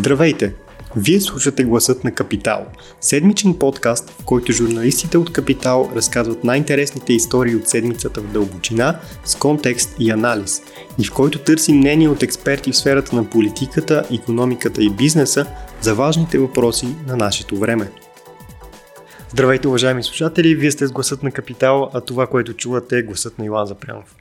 Здравейте! Вие слушате Гласът на Капитал, седмичен подкаст, в който журналистите от Капитал разказват най-интересните истории от седмицата в дълбочина, с контекст и анализ, и в който търсим мнение от експерти в сферата на политиката, економиката и бизнеса за важните въпроси на нашето време. Здравейте, уважаеми слушатели! Вие сте с Гласът на Капитал, а това, което чувате е Гласът на Иван Запрянов.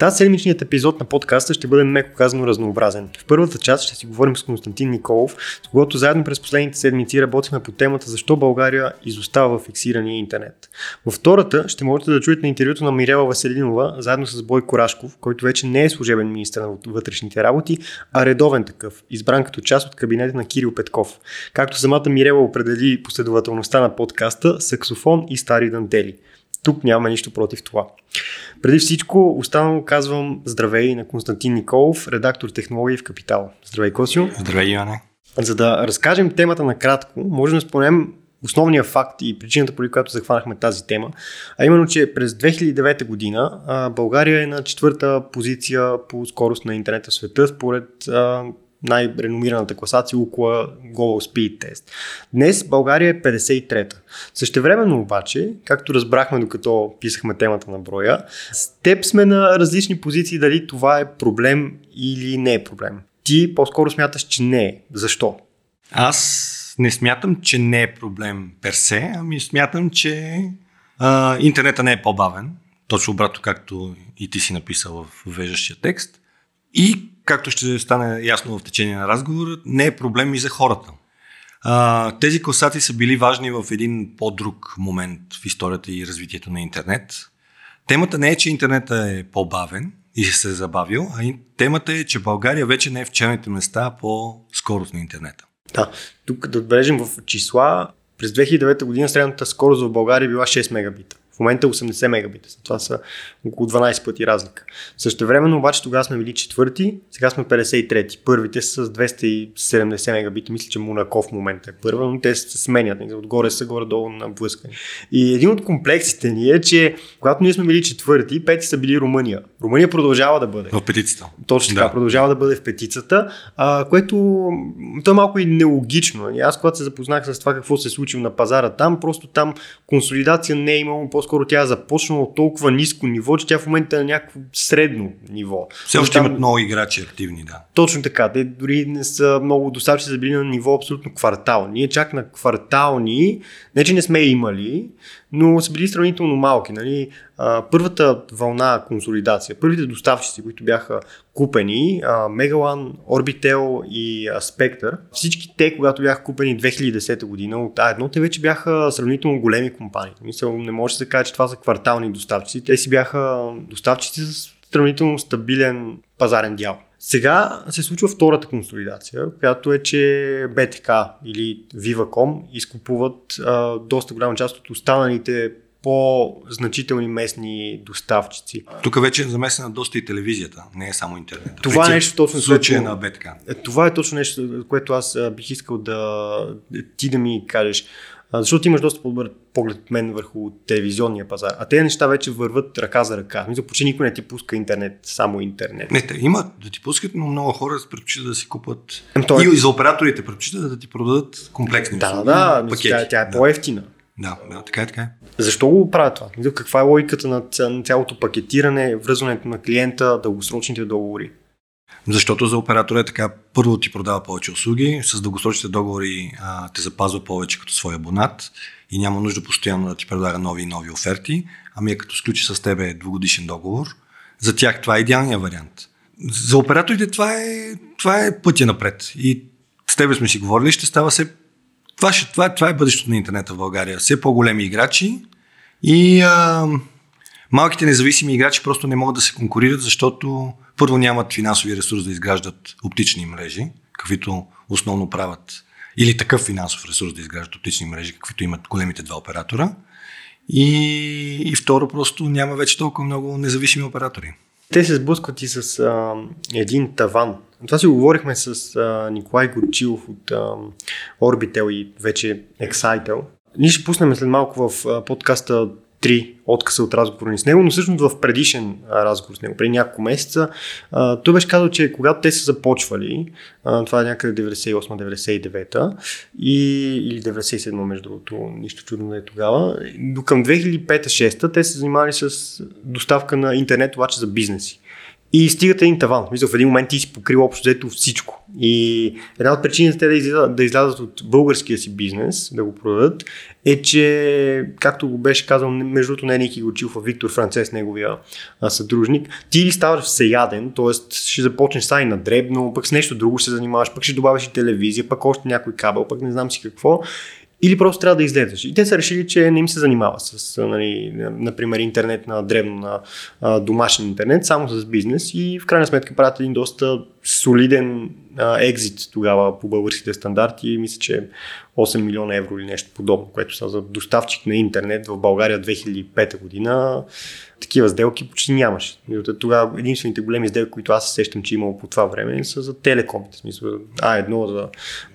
Тази седмичният епизод на подкаста ще бъде меко казано разнообразен. В първата част ще си говорим с Константин Николов, с когото заедно през последните седмици работихме по темата защо България изостава в фиксирания интернет. Във втората ще можете да чуете на интервюто на Мирела Василинова заедно с Бой Корашков, който вече не е служебен министр на вътрешните работи, а редовен такъв, избран като част от кабинета на Кирил Петков. Както самата Мирела определи последователността на подкаста, саксофон и стари дантели. Тук няма нищо против това. Преди всичко, останало казвам здравей на Константин Николов, редактор технологии в Капитал. Здравей, Косио. Здравей, Иване. За да разкажем темата накратко, можем да спомнем основния факт и причината, по която захванахме тази тема, а именно, че през 2009 година България е на четвърта позиция по скорост на интернета в света, според най-реномираната класация около Global Speed Test. Днес България е 53-та. Същевременно обаче, както разбрахме докато писахме темата на броя, с теб сме на различни позиции дали това е проблем или не е проблем. Ти по-скоро смяташ, че не е. Защо? Аз не смятам, че не е проблем персе, ами смятам, че а, интернета не е по-бавен. Точно обратно, както и ти си написал в вежащия текст. И както ще стане ясно в течение на разговора, не е проблем и за хората. А, тези класации са били важни в един по-друг момент в историята и развитието на интернет. Темата не е, че интернета е по-бавен и се е забавил, а темата е, че България вече не е в черните места по скорост на интернета. Да, тук да отбележим в числа, през 2009 година средната скорост в България била 6 мегабита момента 80 мегабита. Това са около 12 пъти разлика. Също времено обаче тогава сме били четвърти, сега сме 53-ти. Първите са с 270 мегабита. Мисля, че Монако в момента е първа, но те се сменят. Отгоре са горе-долу на блъскани. И един от комплексите ни е, че когато ние сме били четвърти, пети са били Румъния. Румъния продължава да бъде. В петицата. Точно така, да. продължава да бъде в петицата, а, което то е малко и нелогично. И аз когато се запознах с това какво се е случило на пазара там, просто там консолидация не е имало по по-скоро тя е започнала от толкова ниско ниво, че тя в момента е на някакво средно ниво. Все още там... имат много играчи активни, да. Точно така. Те дори не са много доставчици за били на ниво абсолютно квартал. Ние чак на квартални, не че не сме имали, но са били сравнително малки. Нали? Първата вълна консолидация, първите доставчици, които бяха купени, а, Megalan, Orbitel и а, Spectre, всички те, когато бяха купени 2010 година от А1, те вече бяха сравнително големи компании. Мисля, не може да се каже, че това са квартални доставчици. Те си бяха доставчици с сравнително стабилен пазарен дял. Сега се случва втората консолидация, която е, че БТК или Viva.com изкупуват а, доста голяма част от останалите по-значителни местни доставчици. Тук вече е замесена доста и телевизията, не е само интернет. Това е нещо точно. Случая на БТК. Е, това е точно нещо, което аз бих искал да ти да ми кажеш. Защото имаш доста по-добър поглед от мен върху телевизионния пазар. А тези неща вече върват ръка за ръка. Мисля, почти никой не ти пуска интернет, само интернет. Не, те имат да ти пускат, но много хора предпочитат да си купат. Ем, той... И за операторите предпочитат да ти продадат комплексни да, услуги, да, пакети. Тя, тя е да. по-ефтина. Да, да, така е, така е. Защо го правят това? Каква е логиката на цялото пакетиране, връзването на клиента, дългосрочните договори? Защото за оператора е така, първо ти продава повече услуги, с дългосрочните договори а, те запазва повече като свой абонат и няма нужда постоянно да ти предлага нови и нови оферти, ами е като сключи с тебе двугодишен договор, за тях това е идеалният вариант. За операторите това е, това е пътя напред. И с тебе сме си говорили, ще става се. Това, ще, това, това е бъдещето на интернета в България. Все по-големи играчи и а, малките независими играчи просто не могат да се конкурират, защото първо нямат финансови ресурс да изграждат оптични мрежи, каквито основно правят, или такъв финансов ресурс да изграждат оптични мрежи, каквито имат големите два оператора. И, и второ, просто няма вече толкова много независими оператори. Те се сблъскват и с а, един таван. Това си говорихме с а, Николай Горчилов от а, Orbitel и вече Excitel. Ние ще пуснем след малко в а, подкаста три отказа от разговора ни с него, но всъщност в предишен разговор с него, преди няколко месеца, той беше казал, че когато те са започвали, това е някъде 98-99 и, или 97 между другото, нищо чудно да е тогава, до към 2005-2006 те се занимавали с доставка на интернет, обаче за бизнеси. И стигате един таван. Мисля, в един момент ти си покрил общо взето всичко. И една от причините те да излязат, да излязат от българския си бизнес, да го продадат, е, че, както го беше казал, между другото не Ники Гочилов, а Виктор Францес, неговия а, съдружник, ти или ставаш всеяден, т.е. ще започнеш сай на дребно, пък с нещо друго ще се занимаваш, пък ще добавиш и телевизия, пък още някой кабел, пък не знам си какво или просто трябва да излезеш. И те са решили, че не им се занимава с, нали, например, интернет на древно, на домашен интернет, само с бизнес и в крайна сметка правят един доста солиден екзит тогава по българските стандарти. Мисля, че 8 милиона евро или нещо подобно, което са за доставчик на интернет в България 2005 година такива сделки почти нямаше. Тогава единствените големи сделки, които аз се сещам, че имало по това време, са за телекомите, смисъл А1 за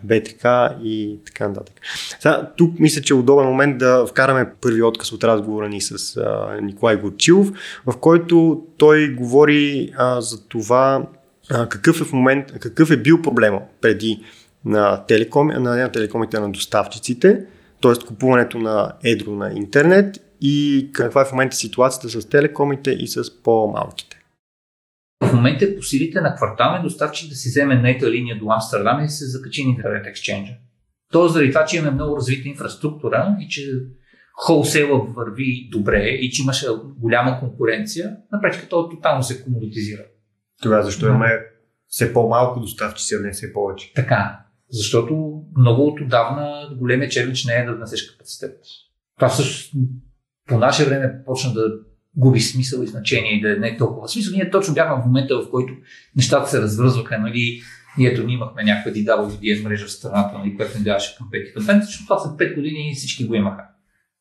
БТК и така нататък. Сега, тук мисля, че е удобен момент да вкараме първи отказ от разговора ни с а, Николай Горчилов, в който той говори а, за това а, какъв е в момент, какъв е бил проблема преди на, телеком, на, на телекомите на доставчиците, т.е. купуването на едро на интернет и каква е в момента ситуацията с телекомите и с по-малките. В момента е по силите на кварталния доставчик да си вземе нета линия до Амстердам и се закачи на интернет ексченджа. То заради това, че имаме много развита инфраструктура и че холсейла върви добре и че имаше голяма конкуренция, на практика то тотално се комодитизира. Това защо имаме все по-малко доставчици, а не все повече. Така, защото много от отдавна големия челендж не е да внесеш капацитет. Това също по наше време почна да губи смисъл и значение и да не е толкова смисъл. Ние точно бяхме в момента, в който нещата се развързваха, нали, и ето ние имахме някаква DWDS мрежа в страната, нали, която не даваше към 5 защото това след 5 години и всички го имаха.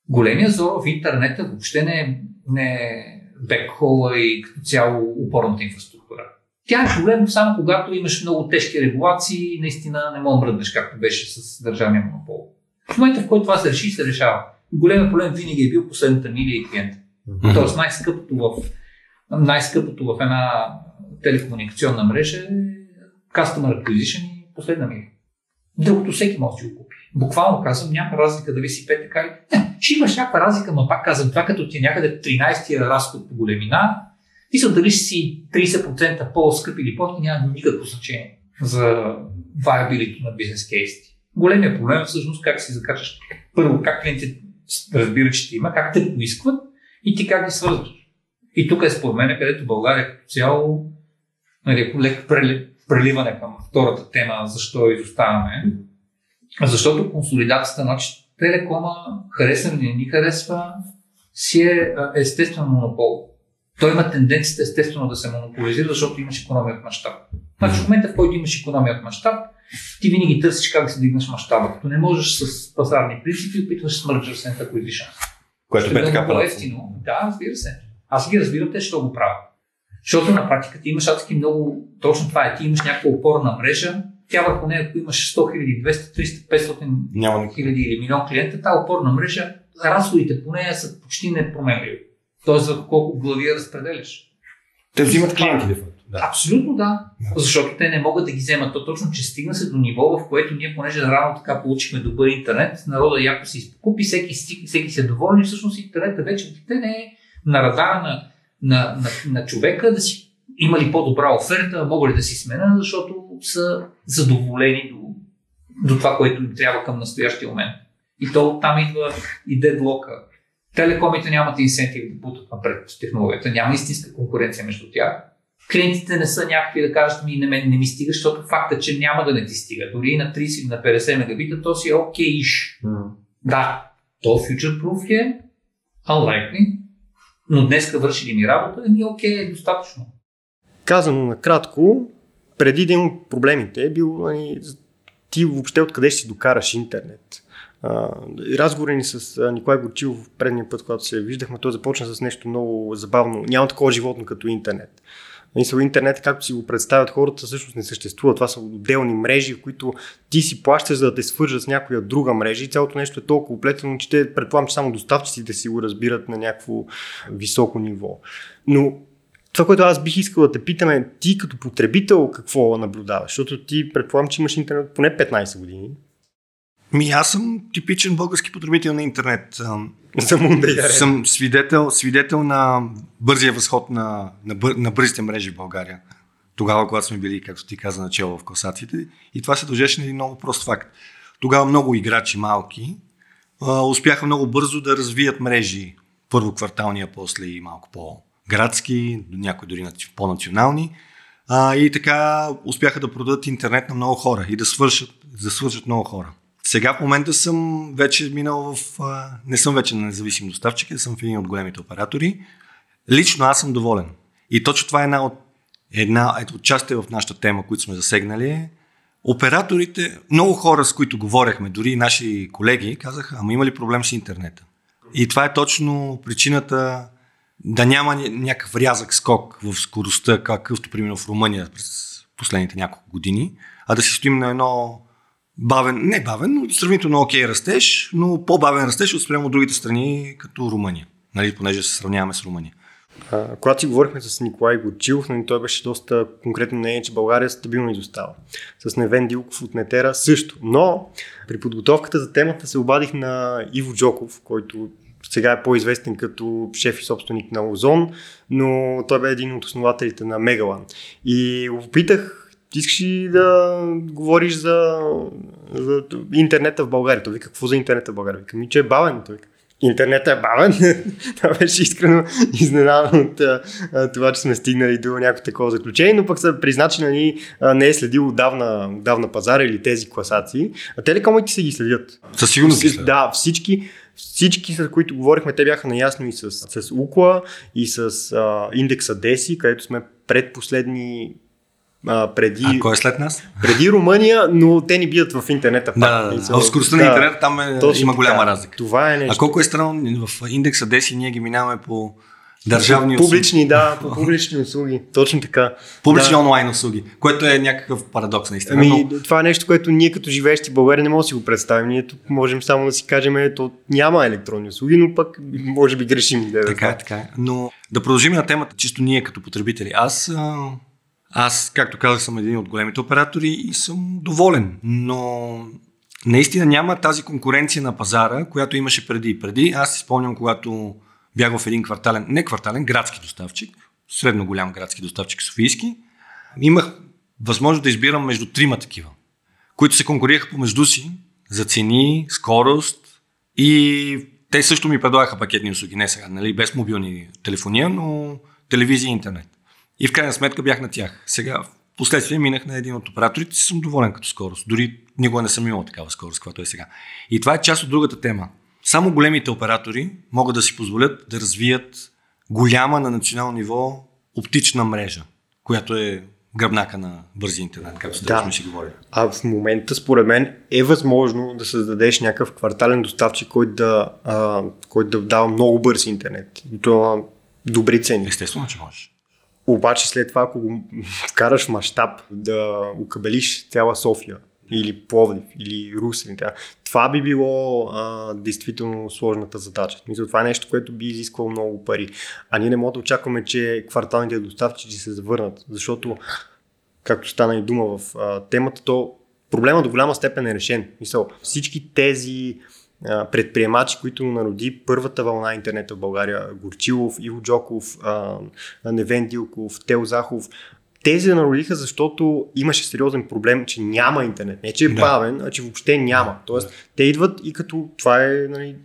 Големия зор в интернета въобще не е, не е бекхола и като цяло упорната инфраструктура. Тя е проблем само когато имаш много тежки регулации и наистина не мога мръднеш, както беше с държавния монопол. В момента, в който това се реши, се решава. Големият проблем винаги е бил последната миля и клиента. Mm-hmm. Тоест най-скъпото в, най-скъпото в една телекомуникационна мрежа е Customer Acquisition и последна миля. Другото всеки може да го купи. Буквално казвам, няма разлика дали си ПТК или... Не, ще имаш някаква разлика, но пак казвам, това като ти е някъде 13-тия разход по големина, са дали си 30% по-скъп или по няма никакво значение за viability на бизнес кейсите. Големия проблем е всъщност как си закачаш. Първо, как клиентите разбира, че ти има, как те поискват и ти как ги свързваш. И тук е според мен, където България като цяло нали, леко преливане към втората тема, защо изоставаме. Защото консолидацията, значи телекома, харесва не ни харесва, си е естествен монопол. Той има тенденцията естествено да се монополизира, защото имаш економия от мащаб. Значи в момента, в който имаш економия от мащаб, ти винаги търсиш как да се дигнеш мащаба. Като не можеш с пазарни принципи, опитваш с merger and acquisition. Което бе така право. Ефтино. Да, разбира се. Аз ги разбирам те, що го правят. Защото на практика ти имаш адски много, точно това е, ти имаш някаква опорна мрежа, тя върху нея, ако имаш 100 000, 200, 300, 500 хиляди или милион клиента, тази опорна мрежа, разходите по нея са почти непроменливи. Тоест, за колко глави разпределяш. Те взимат клиенти, де да. Абсолютно да. да. Защото те не могат да ги вземат. То точно, че стигна се до ниво, в което ние, понеже рано така получихме добър интернет, народа яко се изкупи, всеки, всеки се доволни, всъщност интернета вече въобще не е на радара на, на, на, на човека да си има ли по-добра оферта, мога ли да си смена, защото са задоволени до, до това, което им трябва към настоящия момент. И то там идва и дедлока. Телекомите нямат инсентив да бутат напред технологията, няма истинска конкуренция между тях клиентите не са някакви да кажат ми, не, мен не ми стига, защото факта, че няма да не ти стига. Дори и на 30 или на 50 мегабита, то си е окей Okay mm. Да, то future proof е unlikely, но днес върши ли ми работа, еми окей, е достатъчно. Казано накратко, преди един от проблемите е бил нали, ти въобще откъде ще си докараш интернет. разговори ни с Николай Горчилов предния път, когато се виждахме, той започна с нещо много забавно. Няма такова животно като интернет Мисля, интернет, както си го представят хората, всъщност не съществува. Това са отделни мрежи, в които ти си плащаш, за да те свържат с някоя друга мрежа и цялото нещо е толкова оплетено, че те предполагам, че само доставчиците си го разбират на някакво високо ниво. Но това, което аз бих искал да те питам е ти като потребител какво наблюдаваш? Защото ти предполагам, че имаш интернет поне 15 години. Ми, аз съм типичен български потребител на интернет. Да съм свидетел, свидетел на бързия възход на, на, бър, на бързите мрежи в България. Тогава, когато сме били, както ти каза, начало в класациите. И това се дължеше на един много прост факт. Тогава много играчи малки успяха много бързо да развият мрежи. Първо кварталния, после и малко по-градски, някои дори по-национални. А, и така успяха да продадат интернет на много хора и да свършат, да свършат много хора. Сега в момента съм вече минал в... Не съм вече на независим доставчик, а съм в един от големите оператори. Лично аз съм доволен. И точно това е една от, една, от частите в нашата тема, които сме засегнали. Операторите, много хора, с които говорехме, дори наши колеги, казаха, ама има ли проблем с интернета? И това е точно причината да няма някакъв рязък скок в скоростта, какъвто примерно в Румъния през последните няколко години, а да си стоим на едно бавен, не бавен, но сравнително окей растеж, но по-бавен растеж от спрямо другите страни, като Румъния, нали, понеже се сравняваме с Румъния. А, когато си говорихме с Николай Горчилов, нали, той беше доста конкретно мнение, че България стабилно изостава. С Невен Дилков от Нетера също. Но при подготовката за темата се обадих на Иво Джоков, който сега е по-известен като шеф и собственик на Озон, но той бе един от основателите на Мегалан. И го попитах ти искаш ли да говориш за, за интернета в България? Той вика, какво за интернета в България? Вика, ми, че е бавен. Той вика, интернетът е бавен. това беше искрено изненадан от а, това, че сме стигнали до някакво такова заключение, но пък са призна, че нали, не е следил отдавна, отдавна пазара или тези класации. А телекомите се ги следят. Със сигурност ги следят. Да, всички, всички, с които говорихме, те бяха наясно и с, с УКЛА, и с а, индекса DESI, където сме предпоследни а, преди... А кой е след нас? Преди Румъния, но те ни бият в интернета. Да, да, да. В скоростта да, на интернет там е, има голяма разлика. Това е нещо. А колко е странно, в индекса 10 ние ги минаваме по държавни публични, услуги. да, по публични услуги. Точно така. Публични да. онлайн услуги, което е някакъв парадокс наистина. Ами, но... Това е нещо, което ние като живеещи в България не можем да си го представим. Ние тук можем само да си кажем, ето няма електронни услуги, но пък може би грешим. Да, така е, така е. Но да продължим на темата, чисто ние като потребители. Аз аз, както казах, съм един от големите оператори и съм доволен, но наистина няма тази конкуренция на пазара, която имаше преди. Преди аз си спомням, когато бях в един квартален, не квартален, градски доставчик, средно голям градски доставчик Софийски, имах възможност да избирам между трима такива, които се конкурираха помежду си за цени, скорост и те също ми предлагаха пакетни услуги, не сега, нали, без мобилни телефония, но телевизия и интернет. И в крайна сметка бях на тях. Сега, в последствие минах на един от операторите и съм доволен като скорост. Дори никога не съм имал такава скорост, която е сега. И това е част от другата тема. Само големите оператори могат да си позволят да развият голяма на национално ниво оптична мрежа, която е гръбнака на бързи интернет, както да. сме си говорили. А в момента, според мен, е възможно да създадеш някакъв квартален доставчик, който да, а, който да дава много бърз интернет. И то добри цени. Естествено, че можеш. Обаче след това, ако го вкараш мащаб да окабелиш цяла София или Пловдив, или Русе, това би било а, действително сложната задача. Мисля, това е нещо, което би изисквало много пари. А ние не можем да очакваме, че кварталните доставчици се завърнат, защото, както стана и дума в а, темата, то проблема до голяма степен е решен. Мисъл, всички тези предприемачи, които народи първата вълна интернета в България. Горчилов, Иво Джоков, Невен Дилков, Тел Захов. Тези народиха, защото имаше сериозен проблем, че няма интернет. Не, че е да. бавен, а че въобще няма. Тоест, да. те идват и като това е нали,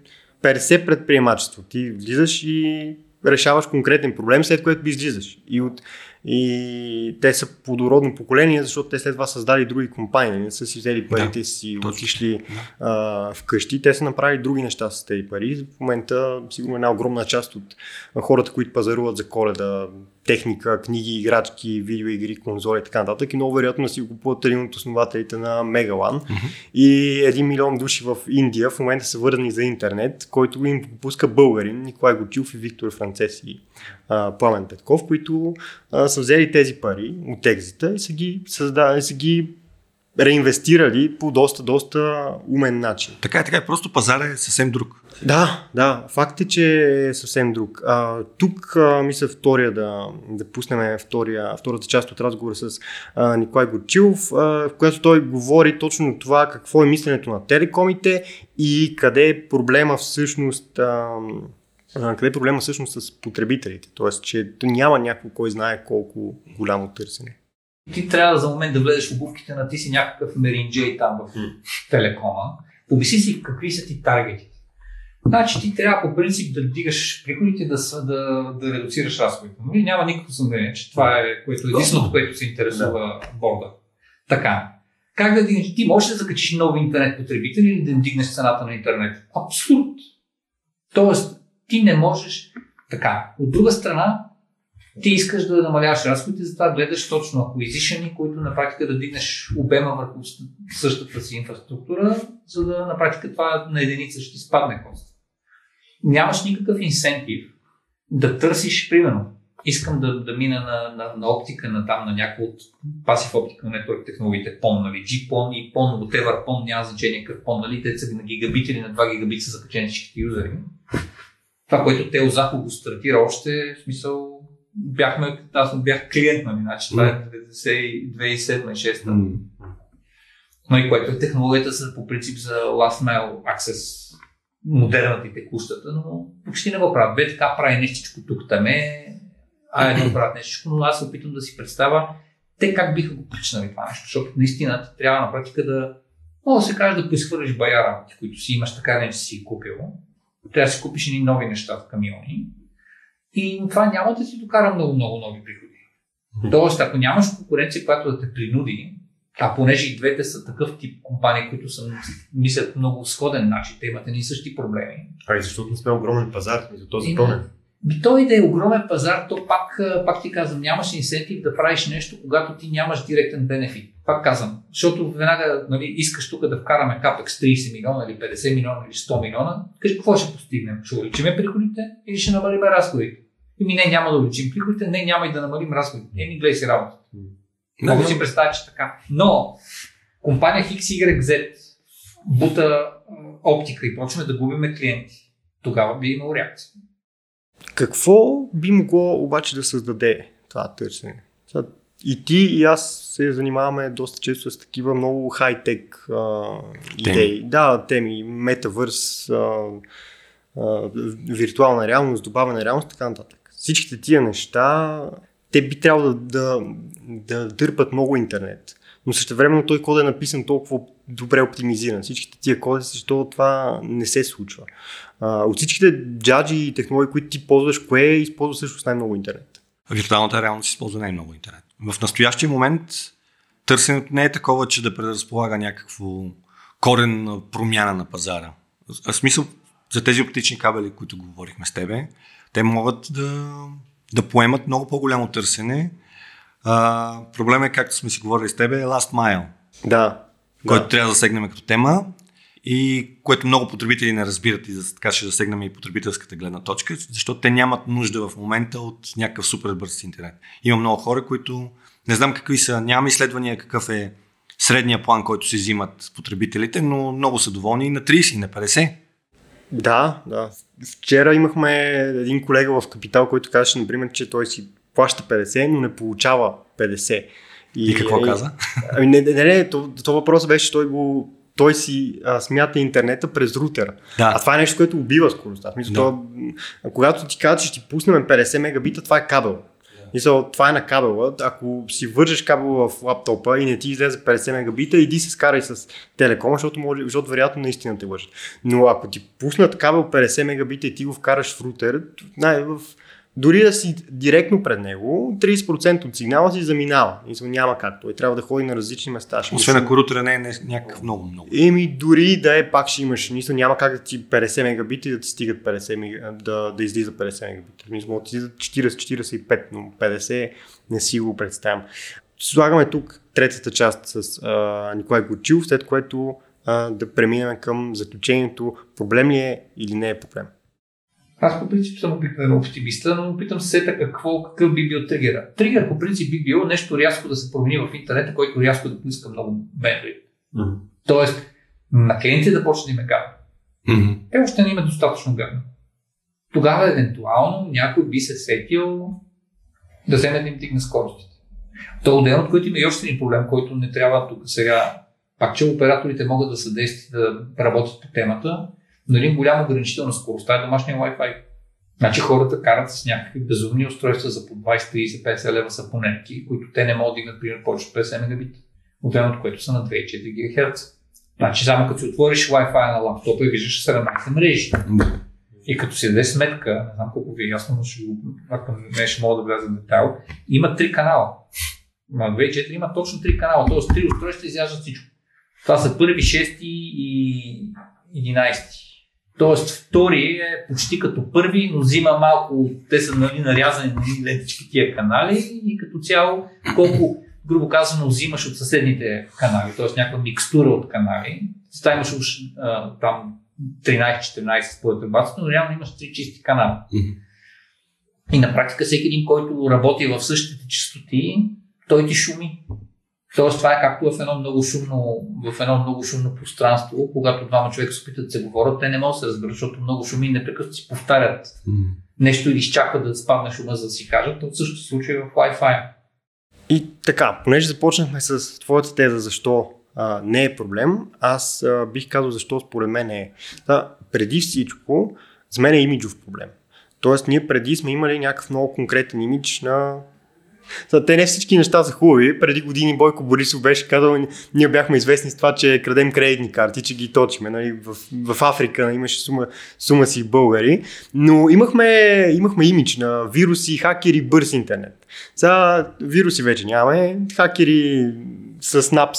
50 предприемачество. Ти влизаш и решаваш конкретен проблем, след което излизаш. И от и те са плодородно поколение, защото те след това създали други компании. Не са си взели парите да, си, отишли да. вкъщи. Те са направили други неща с тези пари. В момента, сигурно една огромна част от хората, които пазаруват за коледа, техника, книги, играчки, видеоигри, конзоли и така нататък. И много вероятно си го купуват един от основателите на Мегалан. Mm-hmm. И един милион души в Индия в момента са вързани за интернет, който им пуска българин Николай Гочилов и Виктор Францес и а, Пламен Петков, които а, са взели тези пари от екзита и са ги, създали, са ги реинвестирали по доста, доста умен начин. Така е, така е. Просто пазар е съвсем друг. Да, да. Факт е, че е съвсем друг. А, тук а, мисля втория да, да пуснем втория, втората част от разговора с а, Николай Горчилов, а, в която той говори точно това какво е мисленето на телекомите и къде е проблема всъщност а, къде е проблема всъщност с потребителите. Тоест, че няма някой, кой знае колко голямо търсене ти трябва за момент да влезеш в обувките на ти си някакъв меринджей там в телекома. Помисли си какви са ти таргетите. Значи ти трябва по принцип да дигаш приходите, да, да, да редуцираш разходите. Нали? Няма никакво съмнение, че това е което е единственото, което се интересува да. борда. Така. Как да дигнеш? Ти можеш да закачиш нови интернет потребители или да дигнеш цената на интернет? Абсолютно. Тоест, ти не можеш така. От друга страна, ти искаш да намаляваш разходите, затова гледаш точно acquisition, които на практика да дигнеш обема върху същата си инфраструктура, за да на практика това на единица ще спадне кост. Нямаш никакъв инсентив да търсиш, примерно, искам да, да мина на, на, на оптика, на там, на някой от пасив оптика network технологиите, PON, нали, GPON и PON, whatever PON, няма значение какъв PON, нали, те са на гигабит или на 2 гигабит са закачени всичките юзери. Това, което те Озако го стартира още, в смисъл, бяхме, аз бях клиент, нали, значи това е 2007-2006. Mm. Но и което е технологията са по принцип за last mile access, модерната и текущата, но почти не го правят. Бе така прави нещичко тук там е, а го правят нещичко, но аз се опитвам да си представя те как биха го причинали това нещо, защото наистина трябва на практика да, мога да се каже да поизхвърлиш бая работи, които си имаш така, не си купил. Трябва да си купиш и нови неща в камиони и това няма да ти докара много, много нови приходи. Тоест, ако нямаш конкуренция, която да те принуди, а понеже и двете са такъв тип компании, които са, мислят много сходен начин, те имат едни същи проблеми. А и защото не сме огромен пазар, за този тонен. Би той да е огромен пазар, то пак, пак ти казвам, нямаш инсентив да правиш нещо, когато ти нямаш директен бенефит. Пак казвам, защото веднага нали, искаш тук да вкараме капекс 30 милиона или 50 милиона или 100 милиона, кажи какво ще постигнем? Ще увеличим приходите или ще намалим разходите? Еми не, няма да увеличим приходите, не, няма и да намалим разходите. Еми, гледай си работа. Мога да си представя, че така. Но компания XYZ бута оптика и почваме да губиме клиенти. Тогава би имал реакция. Какво би могло обаче да създаде това търсене? И ти и аз се занимаваме доста често с такива много хай-тек а, идеи. Да, теми, метавърс, а, а, виртуална реалност, добавена реалност, така нататък. Всичките тия неща, те би трябвало да, да, да дърпат много интернет. Но също времено той код е написан толкова добре оптимизиран. Всичките тия коди, защото това не се случва. А, от всичките джаджи и технологии, които ти ползваш, кое използва също най-много интернет? Виртуалната реалност използва най-много интернет. В настоящия момент търсенето не е такова, че да предразполага някакво корен промяна на пазара. В смисъл, за тези оптични кабели, които говорихме с тебе, те могат да, да поемат много по-голямо търсене. А, проблема е, както сме си говорили с тебе, е last mile. Да. Който да. трябва да засегнем като тема и което много потребители не разбират и за така ще засегнем и потребителската гледна точка, защото те нямат нужда в момента от някакъв супер бърз интернет. Има много хора, които не знам какви са, нямам изследвания какъв е средния план, който си взимат потребителите, но много са доволни и на 30 и на 50. Да, да. Вчера имахме един колега в Капитал, който казаше, например, че той си плаща 50, но не получава 50. И, и какво каза? Ами не, не, не, то, то въпрос беше, той го той си а, смята интернета през рутера. Да. А това е нещо, което убива скоростта. Мисля, да. то, когато ти кажа, че ще ти пуснем 50 мегабита, това е кабел. Мисъл, това е на кабела. Ако си вържеш кабела в лаптопа и не ти излезе 50 мегабита, иди се скарай с телекома, защото, може, защото вероятно наистина те лъжат. Но ако ти пуснат кабел 50 мегабита и ти го вкараш в рутер, най- в дори да си директно пред него, 30% от сигнала си заминава. И няма как. Той трябва да ходи на различни места. Ще Освен ако рутера не е някакъв много, много. Еми, дори да е, пак ще имаш. Мисля, няма как да ти 50 мегабита и да ти стигат 50 да, да излиза 50 мегабита. Мисля, да ти 40-45, но 50 не си го представям. Слагаме тук третата част с а, Николай Гочил, след което а, да преминем към заключението проблем ли е или не е проблем. Аз по принцип съм обикновено оптимиста, но опитам се какво, какъв би бил тригера. Тригер по принцип би бил нещо рязко да се промени в интернета, който рязко да поиска много бендвит. Mm-hmm. Тоест, на клиентите да почне да им е гадно. Mm-hmm. Те още не има достатъчно гадно. Тогава, евентуално, някой би се сетил да вземе да им тигне скоростите. То отделно, от който има и още един проблем, който не трябва тук сега. Пак, че операторите могат да съдействат да работят по темата, един голям ограничител на скоростта е домашния Wi-Fi. Значи хората карат с някакви безумни устройства за по 20-30-50 лева сапонетки, които те не могат да дигнат, примерно, повече от 50 мегабит. Отделното, което са на 2,4 ГГц. Значи само като си отвориш Wi-Fi на лаптопа и виждаш 17 мрежи. И като си даде сметка, не знам колко ви е ясно, но ще, ако не ще мога да вляза в детайл, има три канала. На 2.4 има точно три канала, т.е. три устройства изяждат всичко. Това са първи, шести и единайсти. Тоест, втори е почти като първи, но взима малко, те са нали, нарязани на нали, лентички тия канали и като цяло, колко, грубо казано, взимаш от съседните канали, т.е. някаква микстура от канали, сега имаш уж а, там 13-14 според рибаците, но реално имаш три чисти канала. И на практика всеки един, който работи в същите частоти, той ти шуми. Тоест, това е както в едно много шумно, в едно много шумно пространство, когато двама човека се опитат да се говорят, те не могат да се разберат, защото много шуми непрекъснато си повтарят mm. нещо или изчакват да спадне шума, за да си кажат. То също се случва и в Wi-Fi. И така, понеже започнахме с твоята теза защо а, не е проблем, аз а, бих казал защо според мен е. Да, преди всичко, за мен е имиджов проблем. Тоест, ние преди сме имали някакъв много конкретен имидж на те не всички неща са хубави. Преди години Бойко Борисов беше казал, ние бяхме известни с това, че крадем кредитни карти, че ги точиме. Нали? В, в Африка нали? имаше сума, сума си българи. Но имахме, имахме имидж на вируси, хакери, бърз интернет. За вируси вече нямаме. Хакери с НАП,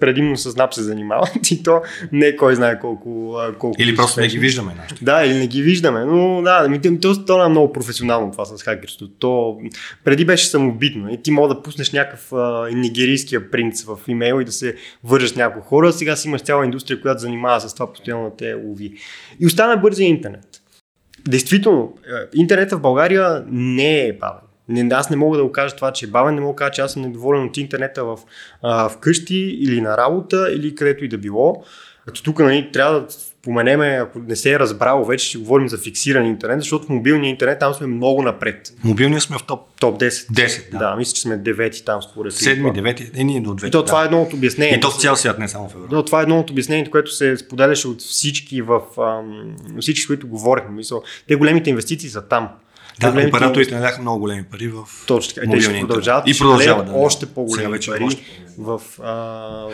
предимно с НАП се занимават и то не кой знае колко. колко или просто не ги виждаме. Нашите. Да, или не ги виждаме. Но да, ми, то, то, е много професионално това с хакерството. То преди беше самобитно и ти мога да пуснеш някакъв а, нигерийския принц в имейл и да се вържеш с няколко хора. Сега си имаш цяла индустрия, която занимава с това постоянно те лови. И остана бързия интернет. Действително, интернетът в България не е бавен. Не, аз не мога да го кажа това, че е бавен, не мога да кажа, че аз съм недоволен от интернета в, а, вкъщи или на работа или където и да било. Като тук нали, трябва да споменеме, ако не се е разбрало, вече ще говорим за фиксиран интернет, защото мобилния интернет там сме много напред. Мобилния сме в топ, топ 10. 10 да. да. мисля, че сме 9 там според 7, 9, е, ние до 2. И то това е едно от обяснението. И то в цял свят, не само в Европа. Да, това е едно от обяснението, което се споделяше от всички в ам, всички, с които говорихме. Мисъл, те големите инвестиции са там. Да, големите... операторите наляха много големи пари в Точно така. Те ще продължават. И продължават. Да, още по-големи пари. Още... В, а,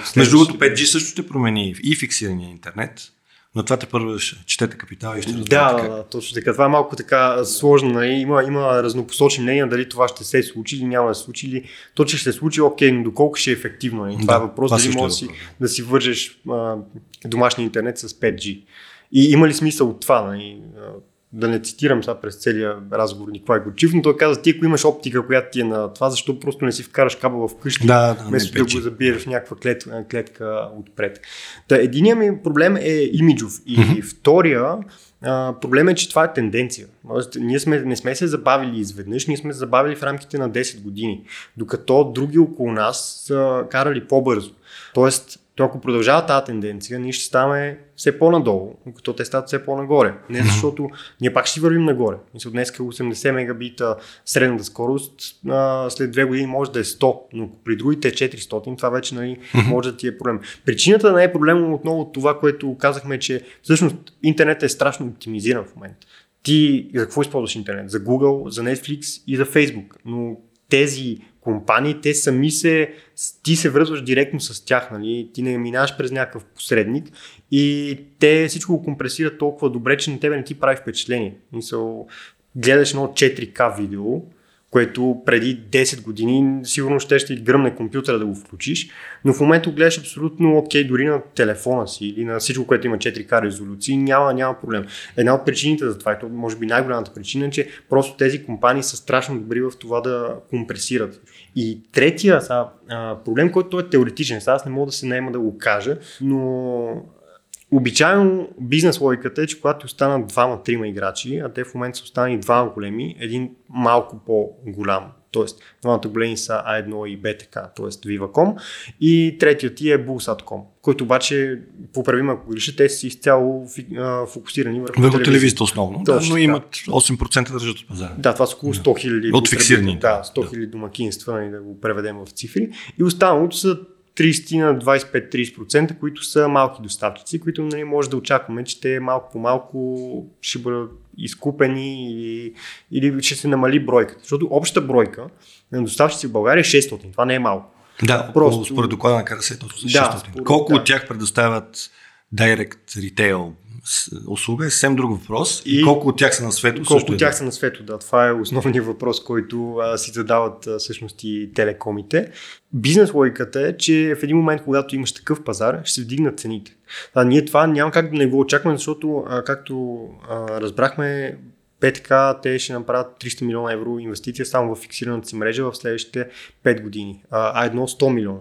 в Между другото, 5G също ще промени и фиксирания интернет, но това те първо ще четете капитал и ще разберете да, как. Да, точно така. Това е малко така сложно. Нали? Има, има разнопосочни мнения дали това ще се случи или няма да се случи. Или то, че ще се случи, окей, но доколко ще е ефективно. Нали? Това да, е въпрос дали е въпрос. да си вържеш а, домашния интернет с 5G. И има ли смисъл от това? Нали? Да не цитирам сега през целия разговор Николай Горчив, но той каза, ти ако имаш оптика, която ти е на това, защо просто не си вкараш кабела вкъщи, да, да, вместо да го забиеш в някаква клетка, клетка отпред. Та, единият ми проблем е имиджов и mm-hmm. втория а, проблем е, че това е тенденция. Ние сме, не сме се забавили изведнъж, ние сме се забавили в рамките на 10 години, докато други около нас са карали по-бързо. Тоест, то ако продължава тази тенденция, ние ще ставаме все по-надолу, като те стават все по-нагоре. Не защото ние пак ще вървим нагоре. Мисля, днес 80 мегабита средната скорост, а, след две години може да е 100, но при другите е 400, това вече нали, може да ти е проблем. Причината не е проблем отново от това, което казахме, че всъщност интернет е страшно оптимизиран в момента. Ти за какво използваш интернет? За Google, за Netflix и за Facebook. Но тези компании, те сами се, ти се връзваш директно с тях, нали? ти не минаваш през някакъв посредник и те всичко го компресират толкова добре, че на тебе не ти прави впечатление. Мисъл, гледаш едно 4K видео, което преди 10 години сигурно ще ще гръмне компютъра да го включиш, но в момента гледаш абсолютно окей, дори на телефона си или на всичко, което има 4K резолюции, няма, няма проблем. Една от причините за това, и то може би най-голямата причина е, че просто тези компании са страшно добри в това да компресират. И третия са, проблем, който е теоретичен, сега аз не мога да се наема да го кажа, но Обичайно бизнес логиката е, че когато останат двама-трима играчи, а те в момента са останали двама големи, един малко по-голям, т.е. двамата големи са A1 и BTK, т.е. Viva.com и третият ти е Bulls.com, който обаче, поправим ако греша, те са изцяло фокусирани върху, върху телевизията основно, да, но имат 8% държат от пазара. Да, това са около 100 хиляди. От фиксирани. Да, 100 хиляди да. домакинства, нали, да го преведем в цифри. И останалото са 30 на 25-30%, които са малки доставчици, които нали, може да очакваме, че те малко по малко ще бъдат изкупени или, или ще се намали бройката. Защото общата бройка на доставчици в България е 600. Това не е малко. Да, Просто... според доклада на 600. Да, според, Колко да. от тях предоставят Direct Retail услуга е съвсем друг въпрос. И, и колко от тях са на свето? Колко от тях са на свето, да. Това е основният въпрос, който а, си задават а, всъщност и телекомите. Бизнес логиката е, че в един момент, когато имаш такъв пазар, ще се вдигнат цените. А, ние това няма как да не го очакваме, защото, а, както а, разбрахме, ПТК те ще направят 300 милиона евро инвестиция само в фиксираната си мрежа в следващите 5 години, а едно 100 милиона.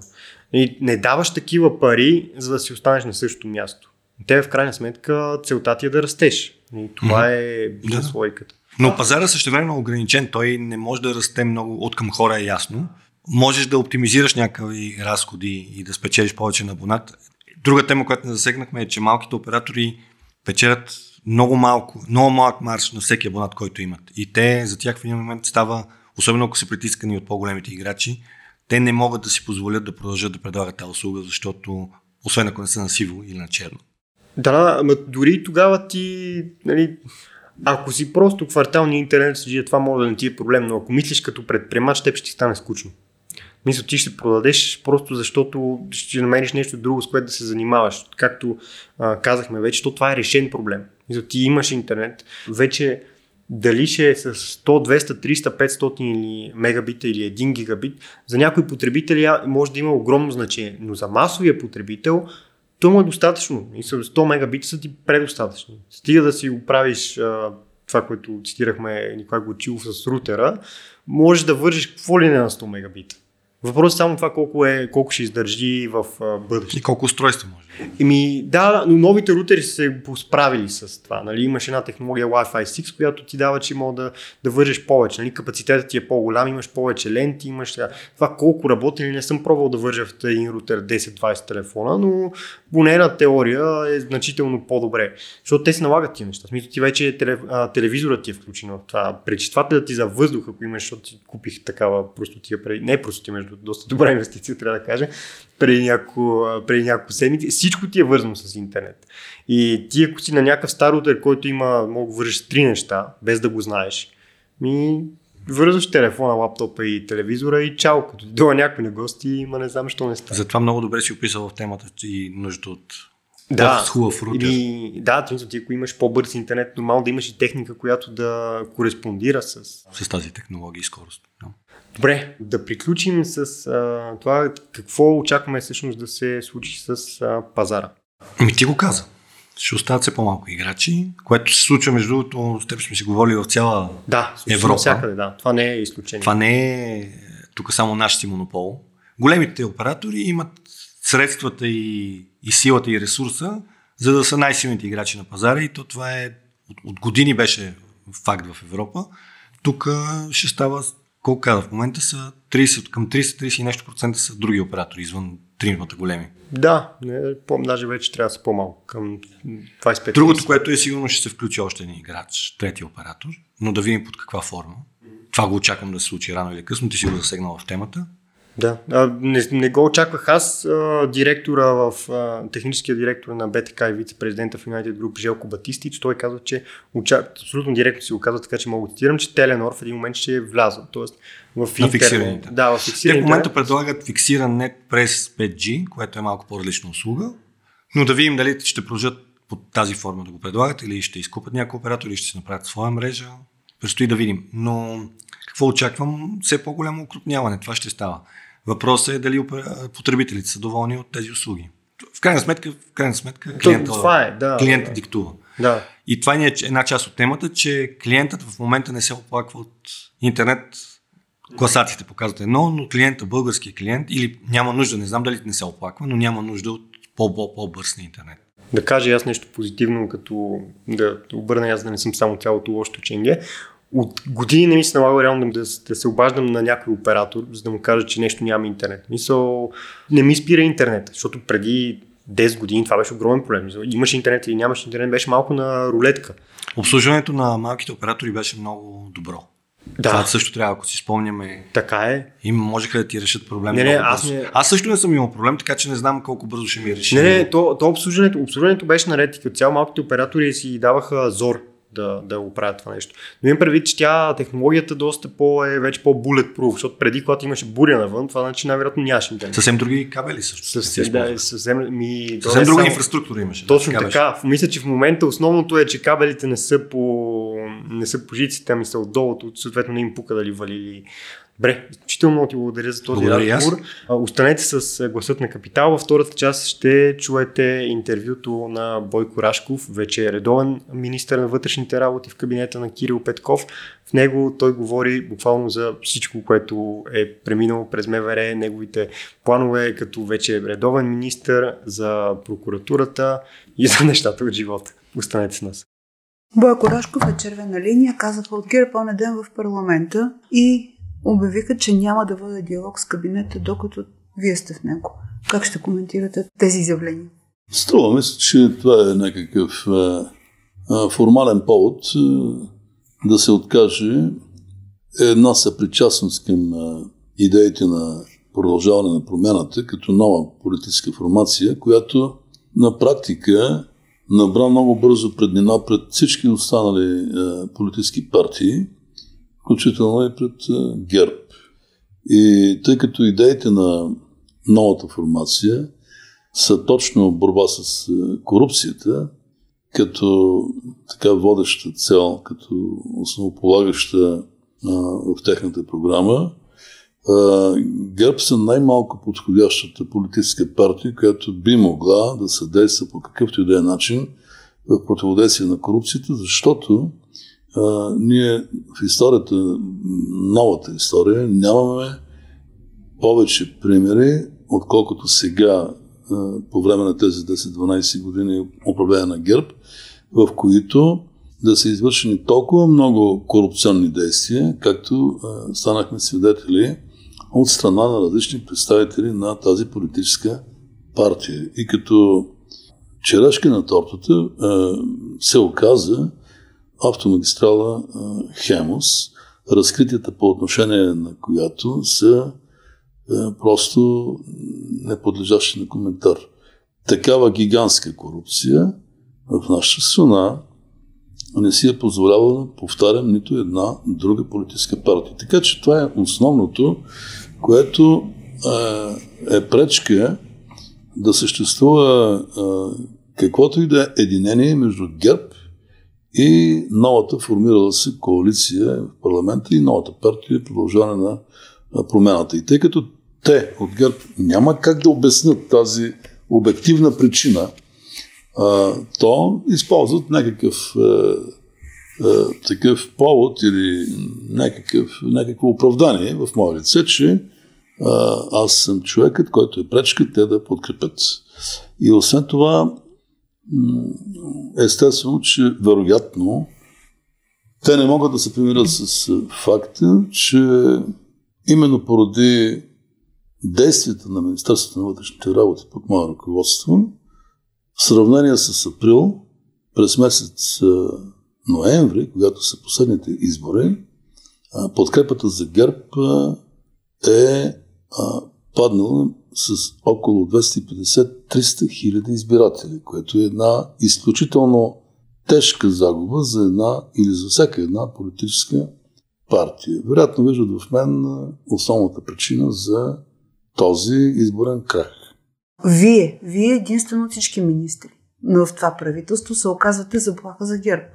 И не даваш такива пари, за да си останеш на същото място те в крайна сметка целта ти е да растеш. И това mm-hmm. е бизнес логиката. Но пазара също време е ограничен. Той не може да расте много от към хора, е ясно. Можеш да оптимизираш някакви разходи и да спечелиш повече на абонат. Друга тема, която не засегнахме е, че малките оператори печелят много малко, много малък марш на всеки абонат, който имат. И те, за тях в един момент става, особено ако са притискани от по-големите играчи, те не могат да си позволят да продължат да предлагат тази услуга, защото, освен ако не са на сиво или на черно. Да, ама дори тогава ти, нали, ако си просто кварталния интернет седи, това може да не ти е проблем, но ако мислиш като предприемач, теб ще ти стане скучно. Мисля, ти ще продадеш просто защото ще намериш нещо друго, с което да се занимаваш. Както а, казахме вече, то това е решен проблем. Мисля, ти имаш интернет, вече дали ще е с 100, 200, 300, 500 или мегабита или 1 гигабит, за някои потребители може да има огромно значение, но за масовия потребител то му е достатъчно. И 100 мегабита са ти предостатъчни. Стига да си го правиш а, това, което цитирахме Николай Гочилов с рутера, можеш да вържиш какво ли не на 100 мегабита. Въпросът е само това колко, е, колко ще издържи в бъдеще. И колко устройства може. Еми, да, но новите рутери са се посправили с това. Нали? Имаш една технология Wi-Fi 6, която ти дава, че мога да, да вържеш повече. Нали? Капацитетът ти е по-голям, имаш повече ленти, имаш това колко работи. Нали? Не съм пробвал да вържа в един рутер 10-20 телефона, но поне на теория е значително по-добре. Защото те се налагат тия неща. Смисъл ти вече а, телевизорът ти е включен в това. Пречиствателят ти за въздух, ако имаш, защото ти купих такава простотия преди. Не простотия, между доста добра инвестиция, трябва да кажа, преди няколко, преди няколко седмици. Всичко ти е вързано с интернет. И ти, ако си на някакъв стар рутер, който има, мога да вържиш три неща, без да го знаеш, ми вързваш телефона, лаптопа и телевизора и чао, като дойде някой на гости, има не знам, що не става. Затова много добре си описал в темата и нужда от да, хубав рутер. Или, да, ти ако имаш по-бърз интернет, нормално да имаш и техника, която да кореспондира с... С тази технология и скорост. Да. Добре, да приключим с а, това какво очакваме всъщност да се случи с а, пазара. Ми ти го каза. Ще остават все по-малко играчи, което се случва между другото, с теб сме си говорили в цяла да, Европа. Всякъде, да. Това не е изключение. Това не е тук само наш си монопол. Големите оператори имат средствата и, и силата и ресурса, за да са най-силните играчи на пазара и то това е от, от години беше факт в Европа. Тук ще става колко каза, в момента са 30, към 30-30 и нещо процента са други оператори, извън тримата големи. Да, не, по, даже вече трябва да са по-малко, към 25 Другото, което е сигурно ще се включи още един играч, трети оператор, но да видим под каква форма. Това го очаквам да се случи рано или късно, ти си го засегнал в темата. Да, а, не, не го очаквах аз. А, директора в а, техническия директор на БТК и вице-президента в United Group Желко Батистич, той казва, че очак... абсолютно директно си го казва, така че мога да цитирам, че Теленор в един момент ще е влязъл. Тоест в на фиксираните. Да, в фиксираните. Те в момента предлагат фиксиран нет през 5G, което е малко по-различна услуга, но да видим дали ще продължат под тази форма да го предлагат или ще изкупат някои оператори, или ще се направят своя мрежа. Предстои да видим. Но какво очаквам? Все по-голямо укрупняване. Това ще става. Въпросът е дали потребителите са доволни от тези услуги. В крайна сметка, в крайна сметка клиента, това е, да, клиента да. диктува. Да. И това е една част от темата, че клиентът в момента не се оплаква от интернет. Класациите показват едно, но клиента, българския клиент, или няма нужда, не знам дали не се оплаква, но няма нужда от по-бърз на интернет. Да кажа аз нещо позитивно, като да обърна аз да не съм само цялото лошо ченге от години не ми се налага реално да, да се обаждам на някой оператор, за да му кажа, че нещо няма интернет. Мисъл, не ми спира интернет, защото преди 10 години това беше огромен проблем. Имаш интернет или нямаш интернет, беше малко на рулетка. Обслужването на малките оператори беше много добро. Да. Това също трябва, ако си спомняме. Така е. Им можеха да ти решат проблем. Не, не, аз, не... аз също не съм имал проблем, така че не знам колко бързо ще ми реши. Не, не, то, то обслужването, обслужването беше наред и като цяло малките оператори си даваха зор да, да го правят това нещо. Но имам предвид, че тя технологията доста по, е вече по-bulletproof, защото преди, когато имаше буря навън, това значи най-вероятно нямаше интернет. Съвсем други кабели също. Съвсем, да, съвсем, ми, съвсем друга само... инфраструктура имаше. Точно да, така. Мисля, че в момента основното е, че кабелите не са по, не са по жиците, ами са отдолу, съответно не им пука дали вали Добре, изключително много ти благодаря за този благодаря разговор. Останете с гласът на Капитал. Във втората част ще чуете интервюто на Бойко Рашков, вече е редовен министър на вътрешните работи в кабинета на Кирил Петков. В него той говори буквално за всичко, което е преминало през МВР, неговите планове като вече е редовен министър, за прокуратурата и за нещата от живота. Останете с нас. Бойко Рашков е червена линия, казаха от ГЕРБ на ден в парламента и обявиха, че няма да бъде диалог с кабинета, докато вие сте в него. Как ще коментирате тези изявления? Струва ми се, че това е някакъв а, а, формален повод а, да се откаже една съпричастност към а, идеите на продължаване на промяната като нова политическа формация, която на практика набра много бързо преднина пред всички останали а, политически партии включително и пред ГЕРБ. И тъй като идеите на новата формация са точно борба с корупцията, като така водеща цел, като основополагаща а, в техната програма, а, ГЕРБ са най-малко подходящата политическа партия, която би могла да съдейства по какъвто и да е начин в противодействие на корупцията, защото ние в историята, новата история, нямаме повече примери, отколкото сега по време на тези 10-12 години управление на ГЕРБ, в които да са извършени толкова много корупционни действия, както станахме свидетели от страна на различни представители на тази политическа партия. И като черешка на тортата се оказа, автомагистрала Хемос, разкритията по отношение на която са просто неподлежащи на коментар. Такава гигантска корупция в нашата страна не си е позволявала, повтарям, нито една друга политическа партия. Така че това е основното, което е пречка да съществува каквото и да е единение между ГЕРБ и новата формирала се коалиция в парламента и новата партия е продължаване на промяната. И тъй като те от ГЕРБ няма как да обяснят тази обективна причина, то използват някакъв а, а, такъв повод или някакъв, някакво оправдание в мое лице, че аз съм човекът, който е пречка те да подкрепят. И освен това, естествено, че вероятно те не могат да се примирят с факта, че именно поради действията на Министерството на вътрешните работи под мое ръководство, в сравнение с април, през месец ноември, когато са последните избори, подкрепата за ГЕРБ е паднала с около 250-300 хиляди избиратели, което е една изключително тежка загуба за една или за всяка една политическа партия. Вероятно виждат в мен основната причина за този изборен крах. Вие, вие единствено всички министри, но в това правителство се оказвате заплаха за ГЕРБ.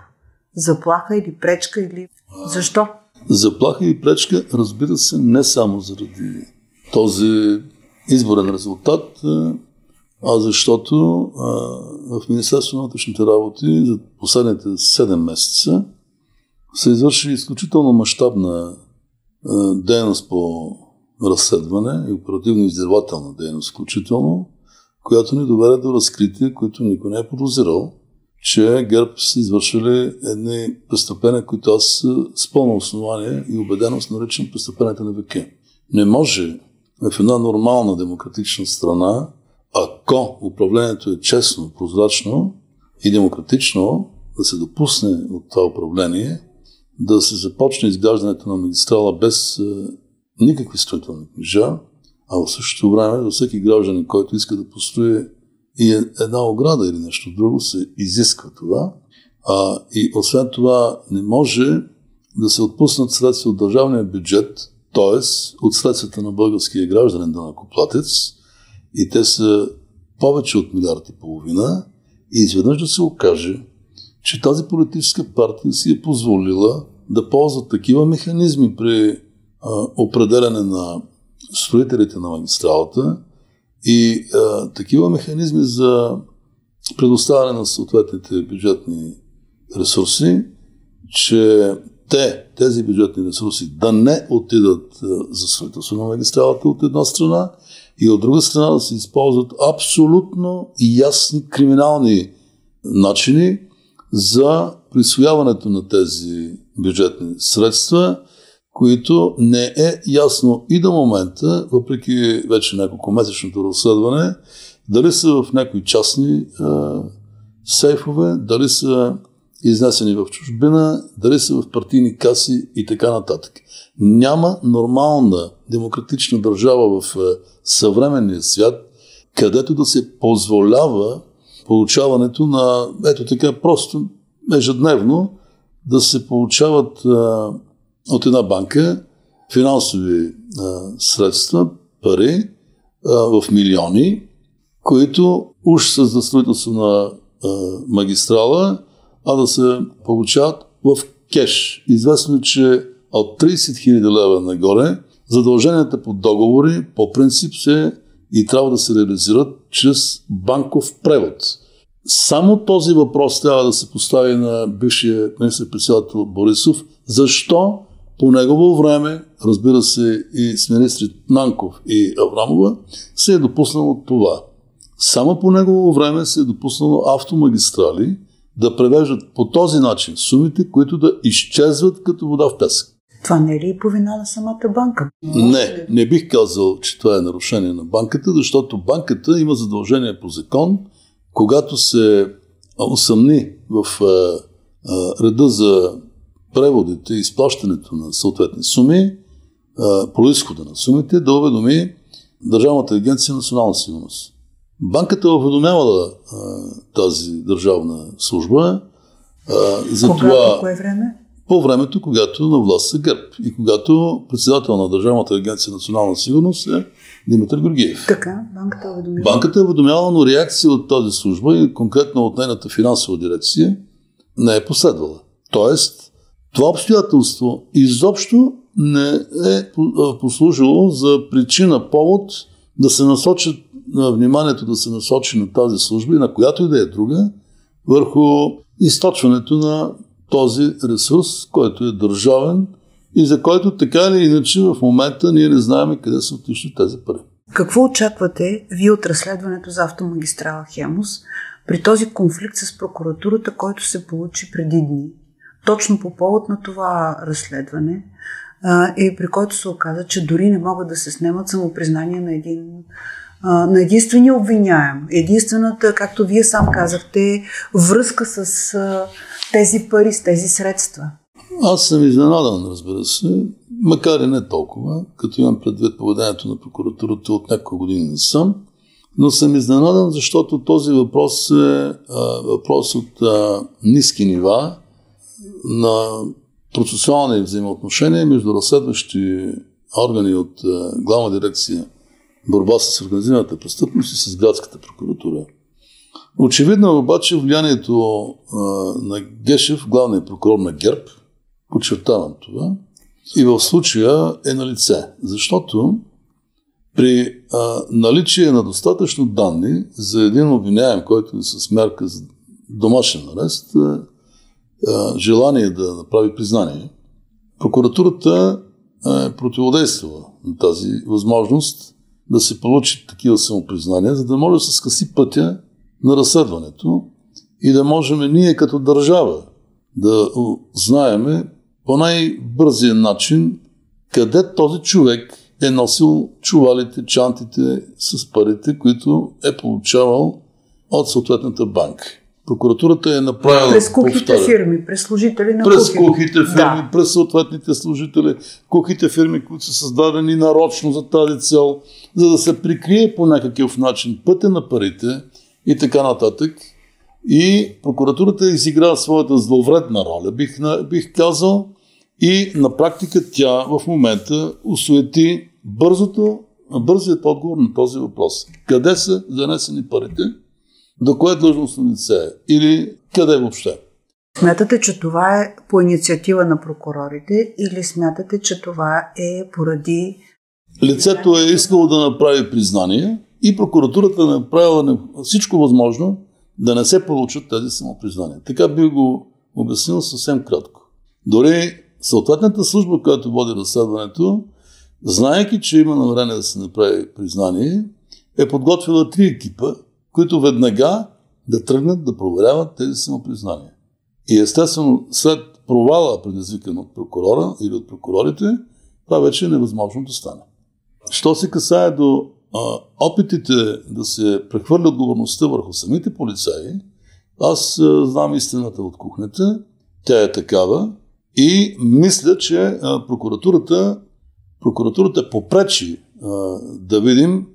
заплаха или пречка или защо? Заплаха и пречка, разбира се, не само заради този изборен резултат, а защото а, в Министерството на вътрешните работи за последните 7 месеца се извърши изключително мащабна дейност по разследване и оперативно-издирвателна дейност включително, която ни доведе до разкрития, които никой не е подозирал, че ГЕРБ са извършили едни престъпления, които аз с пълно основание и убеденост наричам престъпленията на веке. Не може в една нормална демократична страна, ако управлението е честно, прозрачно и демократично, да се допусне от това управление, да се започне изграждането на магистрала без никакви строителни книжа, а в същото време за всеки гражданин, който иска да построи и е една ограда или нещо друго, се изисква това. А, и освен това не може да се отпуснат средства от държавния бюджет, т.е. от средствата на българския гражданин данакоплатец, и те са повече от милиард и половина, и изведнъж да се окаже, че тази политическа партия си е позволила да ползва такива механизми при а, определяне на строителите на магистралата и а, такива механизми за предоставяне на съответните бюджетни ресурси, че те, тези бюджетни ресурси, да не отидат за строителство на магистралата от една страна и от друга страна да се използват абсолютно ясни криминални начини за присвояването на тези бюджетни средства, които не е ясно и до момента, въпреки вече няколко месечното разследване, дали са в някои частни а, сейфове, дали са изнесени в чужбина, дали са в партийни каси и така нататък. Няма нормална демократична държава в съвременния свят, където да се позволява получаването на, ето така, просто ежедневно да се получават а, от една банка финансови а, средства, пари а, в милиони, които уж за строителство на а, магистрала, а да се получават в кеш. Известно е, че от 30 000 лева нагоре задълженията по договори по принцип се и трябва да се реализират чрез банков превод. Само този въпрос трябва да се постави на бившия министр-председател Борисов. Защо по негово време, разбира се и с министри Нанков и Аврамова, се е допуснало това. Само по негово време се е допуснало автомагистрали да превеждат по този начин сумите, които да изчезват като вода в песък. Това не е ли по вина на самата банка? Не, не бих казал, че това е нарушение на банката, защото банката има задължение по закон, когато се усъмни в а, а, реда за преводите и изплащането на съответни суми, а, происхода на сумите, да уведоми Държавната агенция национална сигурност. Банката уведомявала а, тази държавна служба а, за Кога, това. По кое време? По времето, когато на власт са ГЕРБ и когато председател на Държавната агенция национална сигурност е Димитър Георгиев. Така, банката уведомява. Банката е уведомявала, но реакция от тази служба и конкретно от нейната финансова дирекция не е последвала. Тоест, това обстоятелство изобщо не е послужило за причина, повод да се насочат на вниманието да се насочи на тази служба и на която и да е друга, върху източването на този ресурс, който е държавен и за който така или иначе в момента ние не знаем къде са отишли тези пари. Какво очаквате вие от разследването за автомагистрала Хемус при този конфликт с прокуратурата, който се получи преди дни? Точно по повод на това разследване и при който се оказа, че дори не могат да се снемат самопризнания на един на единствения обвиняем. Единствената, както вие сам казахте, връзка с тези пари, с тези средства. Аз съм изненадан, разбира се, макар и не толкова, като имам предвид поведението на прокуратурата от няколко години не съм, но съм изненадан, защото този въпрос е а, въпрос от а, ниски нива на процесуални взаимоотношения между разследващи органи от а, главна дирекция борба с организираната престъпност и с градската прокуратура. Очевидно е обаче влиянието а, на Гешев, главният прокурор на ГЕРБ, подчертавам това, и в случая е на лице. Защото при а, наличие на достатъчно данни за един обвиняем, който е с мярка за домашен арест, а, а, желание да направи признание, прокуратурата е противодействала на тази възможност да се получи такива самопризнания, за да може да се скъси пътя на разследването и да можем ние като държава да знаеме по най-бързия начин къде този човек е носил чувалите, чантите с парите, които е получавал от съответната банка. Прокуратурата е направила... През кухите повтаря, фирми, през служители на През кухи. кухите фирми, да. през съответните служители, кухите фирми, които са създадени нарочно за тази цел, за да се прикрие по някакъв начин пътя на парите и така нататък. И прокуратурата изигра своята зловредна роля, бих, бих казал, и на практика тя в момента усуети бързото, бързият отговор на този въпрос. Къде са занесени парите? До кое длъжностно лице е? Или къде въобще? Смятате, че това е по инициатива на прокурорите или смятате, че това е поради... Лицето е искало да направи признание и прокуратурата е направила всичко възможно да не се получат тези самопризнания. Така би го обяснил съвсем кратко. Дори съответната служба, която води разследването, знаеки, че има намерение да се направи признание, е подготвила три екипа, които веднага да тръгнат да проверяват тези самопризнания. И естествено, след провала, предизвикан от прокурора или от прокурорите, това вече е невъзможно да стане. Що се касае до а, опитите да се прехвърля отговорността върху самите полицаи, аз а, знам истината от кухнята, тя е такава и мисля, че а, прокуратурата, прокуратурата попречи а, да видим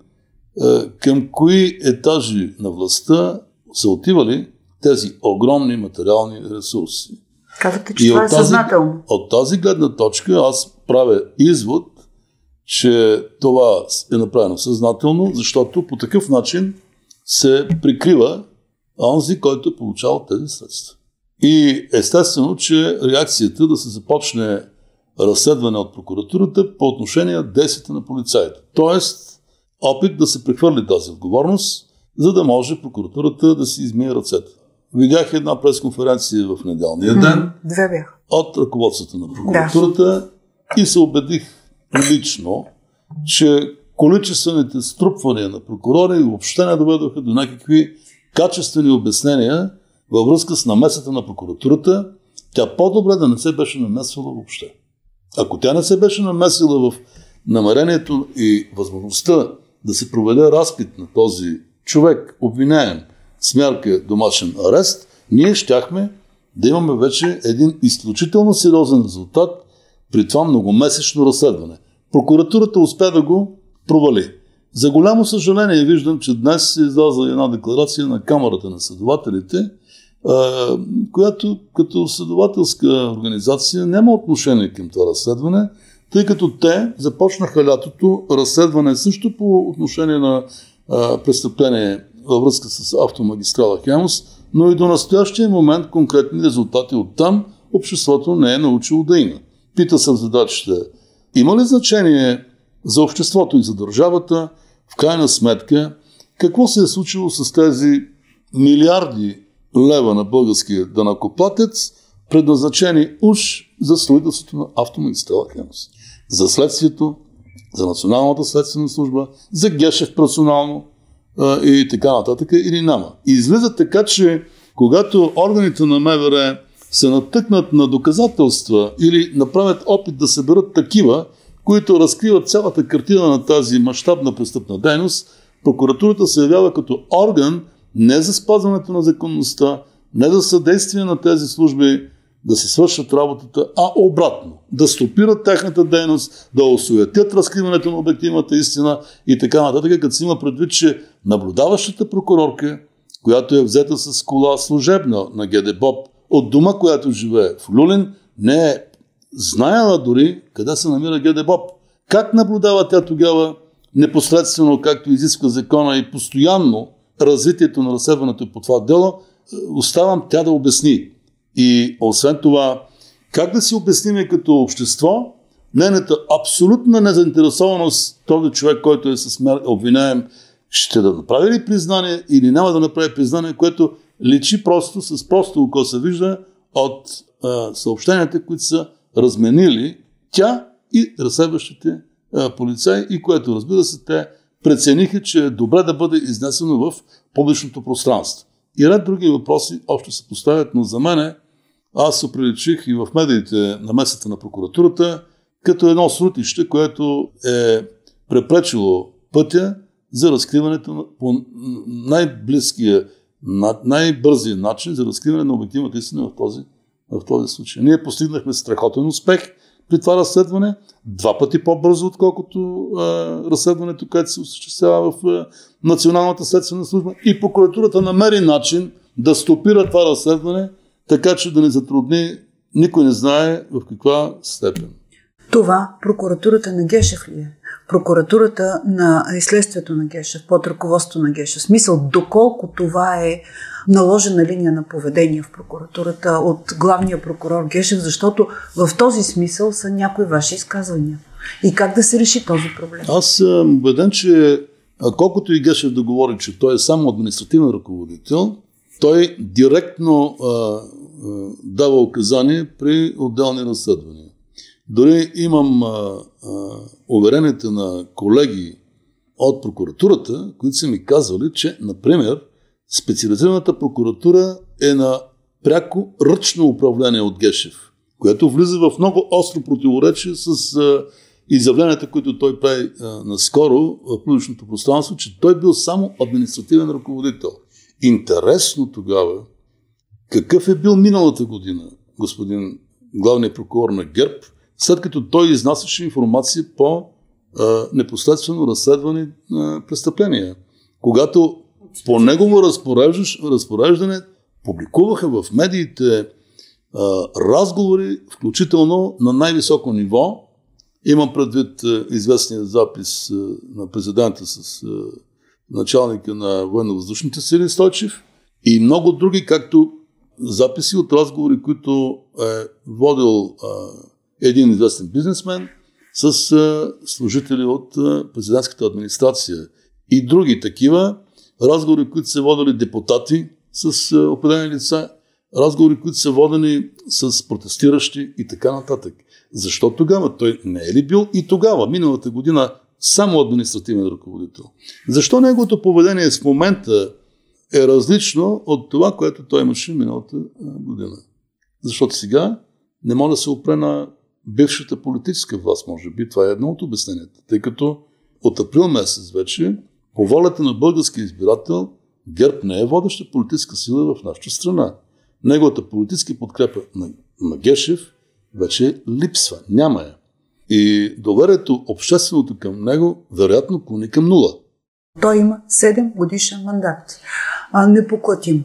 към кои етажи на властта са отивали тези огромни материални ресурси. Казахте, че и това е тази, съзнателно. От тази гледна точка аз правя извод, че това е направено съзнателно, защото по такъв начин се прикрива онзи, който е получавал тези средства. И естествено, че реакцията да се започне разследване от прокуратурата по отношение действията на полицаите. Тоест, опит да се прехвърли тази отговорност, за да може прокуратурата да си измие ръцете. Видях една пресконференция в неделния ден Две бях. от ръководството на прокуратурата да. и се убедих лично, че количествените струпвания на прокурори въобще не доведоха до някакви качествени обяснения във връзка с намесата на прокуратурата, тя по-добре да не се беше намесвала въобще. Ако тя не се беше намесила в намерението и възможността да се проведе разпит на този човек, обвиняем с мярка домашен арест, ние щяхме да имаме вече един изключително сериозен резултат при това многомесечно разследване. Прокуратурата успя да го провали. За голямо съжаление виждам, че днес се изляза една декларация на Камерата на следователите, която като следователска организация няма отношение към това разследване, тъй като те започнаха лятото разследване също по отношение на а, престъпление във връзка с автомагистрала Хемос, но и до настоящия момент конкретни резултати от там обществото не е научило да има. Пита се задачите, има ли значение за обществото и за държавата, в крайна сметка, какво се е случило с тези милиарди лева на българския данакоплатец, предназначени уж за строителството на автомагистрала Хемос за следствието, за Националната следствена служба, за Гешев персонално а, и така нататък, или няма. И излиза така, че когато органите на МВР се натъкнат на доказателства или направят опит да съберат такива, които разкриват цялата картина на тази мащабна престъпна дейност, прокуратурата се явява като орган не за спазването на законността, не за съдействие на тези служби, да си свършат работата, а обратно. Да стопират тяхната дейност, да осуетят разкриването на обективната истина и така нататък, като си има предвид, че наблюдаващата прокурорка, която е взета с кола служебна на ГД Боб от дома, която живее в Люлин, не е знаела дори къде се намира ГД Боб. Как наблюдава тя тогава непосредствено, както изисква закона и постоянно развитието на разследването по това дело, оставам тя да обясни. И освен това, как да си обясним като общество нейната абсолютна незаинтересованост този човек, който е с обвинаем, ще да направи ли признание или няма да направи признание, което личи просто с просто око се вижда от а, съобщенията, които са разменили тя и разследващите полицаи и което разбира се те прецениха, че е добре да бъде изнесено в публичното пространство. И ред други въпроси още се поставят, но за мен аз се приличих и в медиите на месата на прокуратурата като едно срутище, което е препречило пътя за разкриването по най-близкия, най-бързия начин за разкриване на обективната истина в този, в този случай. Ние постигнахме страхотен успех при това разследване, два пъти по-бързо, отколкото а, разследването, което се осъществява в а, Националната следствена служба. И прокуратурата намери начин да стопира това разследване, така че да не затрудни, никой не знае в каква степен. Това прокуратурата на Гешев ли е? Прокуратурата на изследствието на Гешев, под ръководство на Гешев. Смисъл, доколко това е наложена линия на поведение в прокуратурата от главния прокурор Гешев, защото в този смисъл са някои ваши изказвания. И как да се реши този проблем? Аз съм убеден, че колкото и Гешев да говори, че той е само административен ръководител, той директно а, а, дава указания при отделни разследвания. Дори имам а, а, уверенията на колеги от прокуратурата, които са ми казвали, че, например, специализираната прокуратура е на пряко ръчно управление от Гешев, което влиза в много остро противоречие с а, изявленията, които той прави а, наскоро в публичното пространство, че той бил само административен ръководител. Интересно тогава, какъв е бил миналата година господин главният прокурор на ГЕРБ, след като той изнасяше информация по а, непосредствено разследвани а, престъпления. Когато по негово разпореждане публикуваха в медиите а, разговори, включително на най-високо ниво. Имам предвид а, известния запис а, на президента с а, началника на военно-въздушните сили Стойчев и много други, както записи от разговори, които е водил а, един известен бизнесмен с служители от президентската администрация и други такива разговори, които са водили депутати с а, определени лица, разговори, които са водени с протестиращи и така нататък. Защо тогава? Той не е ли бил и тогава, миналата година, само административен ръководител? Защо неговото поведение в момента е различно от това, което той имаше миналата година? Защото сега не може да се опре на бившата политическа власт, може би. Това е едно от обясненията. Тъй като от април месец вече, по волята на българския избирател, ГЕРБ не е водеща политическа сила в нашата страна. Неговата политическа подкрепа на, на Гешев вече липсва, няма я. И доверието общественото към него вероятно клони към нула. Той има 7 годишен мандат. А, непоклатим.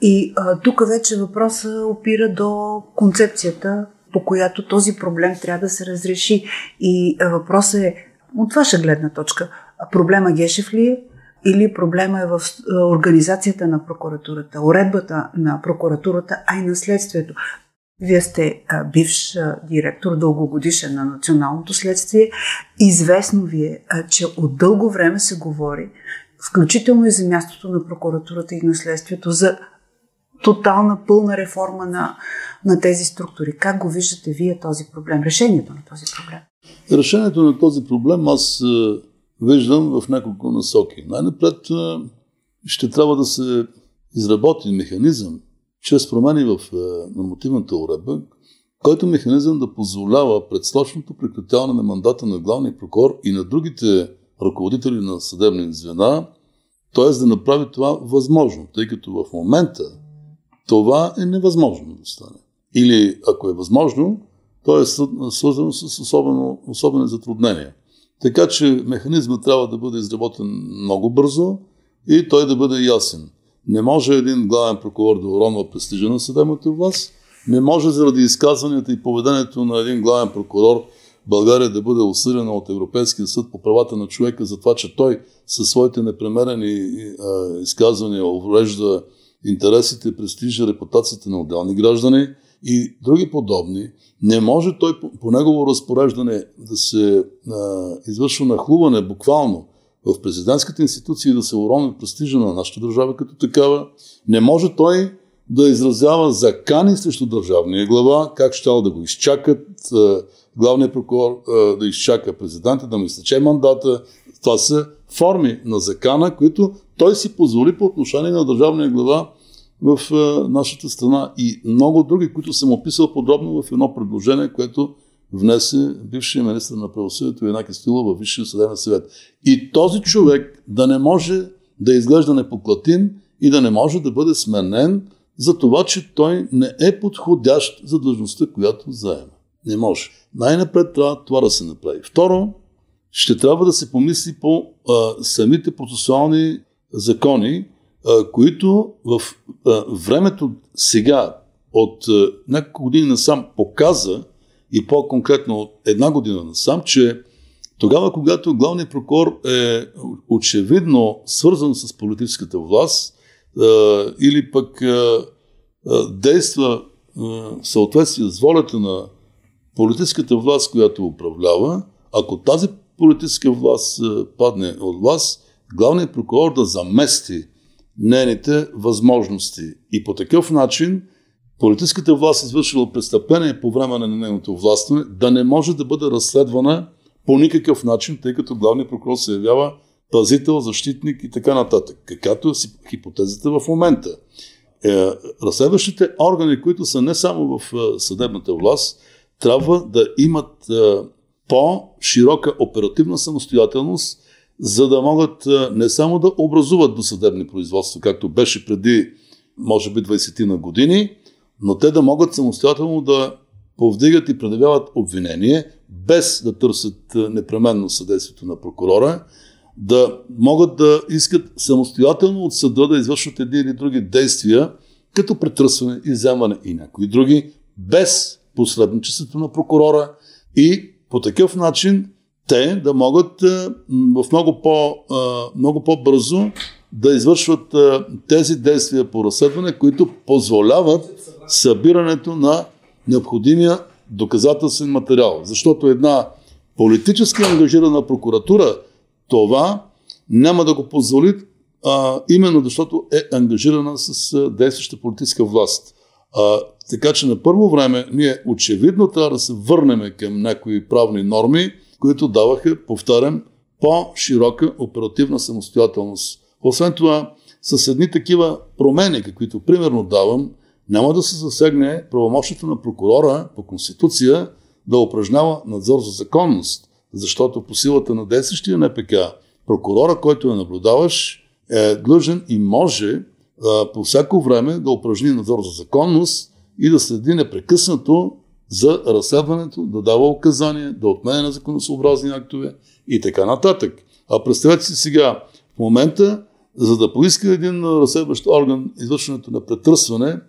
И а, тук вече въпроса опира до концепцията по която този проблем трябва да се разреши. И въпросът е, от ваша гледна точка, проблема Гешев ли е или проблема е в организацията на прокуратурата, уредбата на прокуратурата, а и наследствието. Вие сте бивш директор, дългогодишен на Националното следствие. Известно ви е, че от дълго време се говори, включително и за мястото на прокуратурата и наследствието, за тотална, пълна реформа на, на тези структури. Как го виждате вие този проблем, решението на този проблем? Решението на този проблем аз е, виждам в няколко насоки. Най-напред е, ще трябва да се изработи механизъм, чрез промени в е, нормативната уредба, който механизъм да позволява предсрочното прекратяване на мандата на главния прокурор и на другите ръководители на съдебни звена, т.е. да направи това възможно, тъй като в момента това е невъзможно да стане. Или ако е възможно, то е свързано с особено, особени затруднения. Така че механизмът трябва да бъде изработен много бързо и той да бъде ясен. Не може един главен прокурор да уронва престижа на съдебната власт, не може заради изказванията и поведението на един главен прокурор България да бъде осъдена от Европейския съд по правата на човека за това, че той със своите непремерени изказвания уврежда интересите, престижа, репутацията на отделни граждани и други подобни, не може той по, по негово разпореждане да се а, извършва нахлуване буквално в президентската институция да се урони престижа на нашата държава като такава. Не може той да изразява закани срещу държавния глава, как ще да го изчакат, главният прокурор да изчака президента, да му изтече мандата. Това са форми на закана, които той си позволи по отношение на държавния глава в нашата страна и много други, които съм описал подробно в едно предложение, което внесе бившия министр на правосъдието Янаки Стила във Висшия съдебен съвет. И този човек да не може да изглежда непоклатим и да не може да бъде сменен за това, че той не е подходящ за длъжността, която заема. Не може. Най-напред трябва това да се направи. Второ, ще трябва да се помисли по а, самите процесуални закони, а, които в а, времето сега, от а, няколко години насам, показа, и по-конкретно от една година насам, че тогава, когато главният прокурор е очевидно свързан с политическата власт а, или пък а, а, действа в съответствие с волята на политическата власт, която управлява, ако тази политическа власт падне от власт, главният прокурор да замести нейните възможности. И по такъв начин политическата власт извършила престъпление по време на нейното властване да не може да бъде разследвана по никакъв начин, тъй като главният прокурор се явява пазител, защитник и така нататък. Какато е хипотезата в момента. Е, разследващите органи, които са не само в е, съдебната власт, трябва да имат е, по-широка оперативна самостоятелност, за да могат е, не само да образуват досъдебни производства, както беше преди, може би, 20 на години, но те да могат самостоятелно да повдигат и предявяват обвинение, без да търсят е, непременно съдействието на прокурора, да могат да искат самостоятелно от съда да извършват едни или други действия, като претръсване, изземване и някои други, без посредничеството на прокурора и по такъв начин те да могат е, в много, по, е, много по-бързо да извършват тези действия по разследване, които позволяват събирането на необходимия доказателствен материал. Защото една политически ангажирана прокуратура това няма да го позволи, а, именно защото е ангажирана с действаща политическа власт. А, така че на първо време ние очевидно трябва да се върнем към някои правни норми, които даваха, повтарям, по-широка оперативна самостоятелност. Освен това, с едни такива промени, каквито примерно давам, няма да се засегне правомощите на прокурора по Конституция да упражнява надзор за законност, защото по силата на действащия НПК прокурора, който е наблюдаваш, е длъжен и може по всяко време да упражни надзор за законност и да следи непрекъснато за разследването, да дава указания, да отменя на законосъобразни актове и така нататък. А представете си сега, в момента, за да поиска един разследващ орган извършването на претърсване,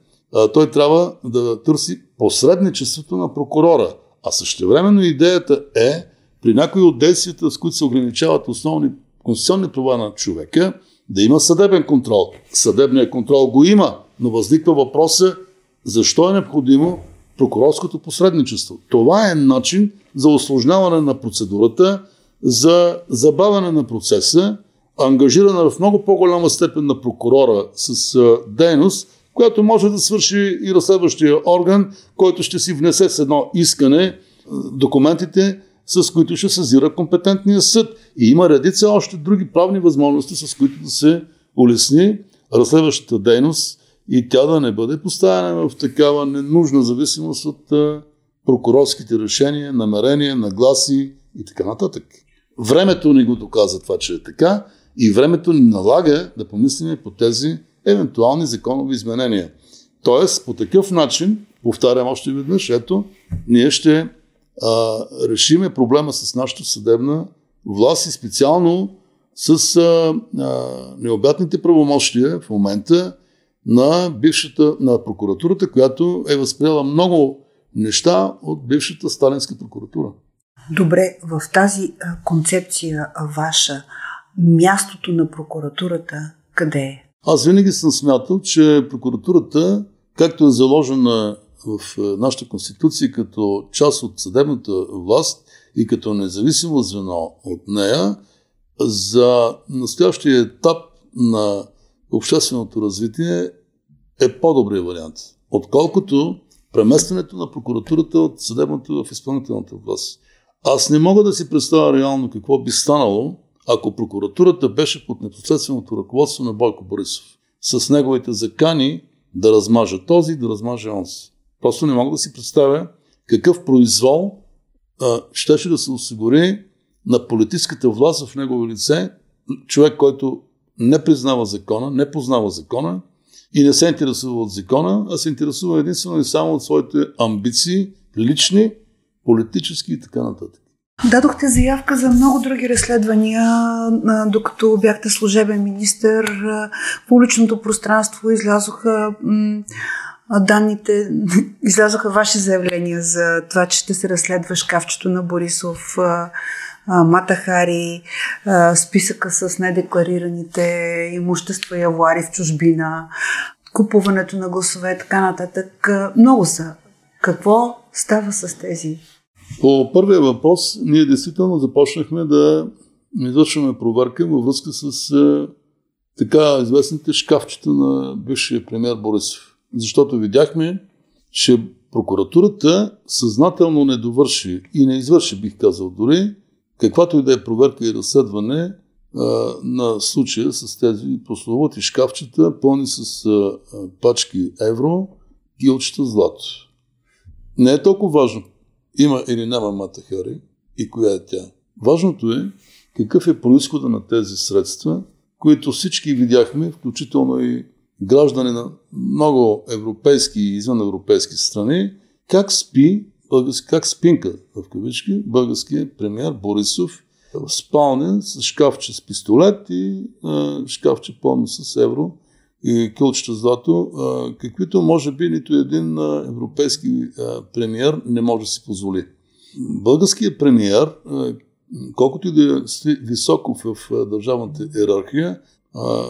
той трябва да търси посредничеството на прокурора. А същевременно идеята е при някои от действията, с които се ограничават основни конституционни права на човека, да има съдебен контрол. Съдебният контрол го има, но възниква въпроса защо е необходимо прокурорското посредничество. Това е начин за осложняване на процедурата, за забавяне на процеса, ангажирана в много по-голяма степен на прокурора с дейност, която може да свърши и разследващия орган, който ще си внесе с едно искане документите, с които ще съзира компетентния съд. И има редица още други правни възможности, с които да се улесни разследващата дейност и тя да не бъде поставена в такава ненужна зависимост от прокурорските решения, намерения, нагласи и така нататък. Времето ни го доказа това, че е така и времето ни налага да помислим по тези евентуални законови изменения. Тоест, по такъв начин, повтарям още веднъж, ето, ние ще а, решиме проблема с нашата съдебна власт и специално с а, а, необятните правомощия в момента на бившата, на прокуратурата, която е възприела много неща от бившата сталинска прокуратура. Добре, в тази концепция ваша, мястото на прокуратурата къде е? Аз винаги съм смятал, че прокуратурата, както е заложена в нашата конституция като част от съдебната власт и като независимо звено от нея, за настоящия етап на общественото развитие е по-добрият вариант, отколкото преместването на прокуратурата от съдебната в изпълнителната власт. Аз не мога да си представя реално какво би станало, ако прокуратурата беше под непосредственото ръководство на Бойко Борисов, с неговите закани да размажа този, да размажа онзи. Просто не мога да си представя какъв произвол а, щеше да се осигури на политическата власт в негово лице, човек, който не признава закона, не познава закона и не се интересува от закона, а се интересува единствено и само от своите амбиции, лични, политически и така нататък. Дадохте заявка за много други разследвания, докато бяхте служебен министр. Публичното пространство излязоха данните, излязоха ваши заявления за това, че ще се разследва шкафчето на Борисов, Матахари, списъка с недекларираните имущества и авуари в чужбина, купуването на гласове, така нататък. Много са. Какво става с тези по първия въпрос, ние действително започнахме да извършваме проверка във връзка с така известните шкафчета на бившия премьер Борисов. Защото видяхме, че прокуратурата съзнателно не довърши и не извърши, бих казал дори, каквато и да е проверка и разследване а, на случая с тези прословути шкафчета, пълни с а, пачки евро, гилчета злато. Не е толкова важно има или няма Матахари и коя е тя. Важното е какъв е происхода на тези средства, които всички видяхме, включително и граждани на много европейски и извън европейски страни, как спи, как спинка в кавички, българският премьер Борисов в спалня с шкафче с пистолет и а, шкафче пълно с евро и кълчета злато, каквито може би нито един европейски премиер не може да си позволи. Българският премиер, колкото и да е високо в държавната иерархия,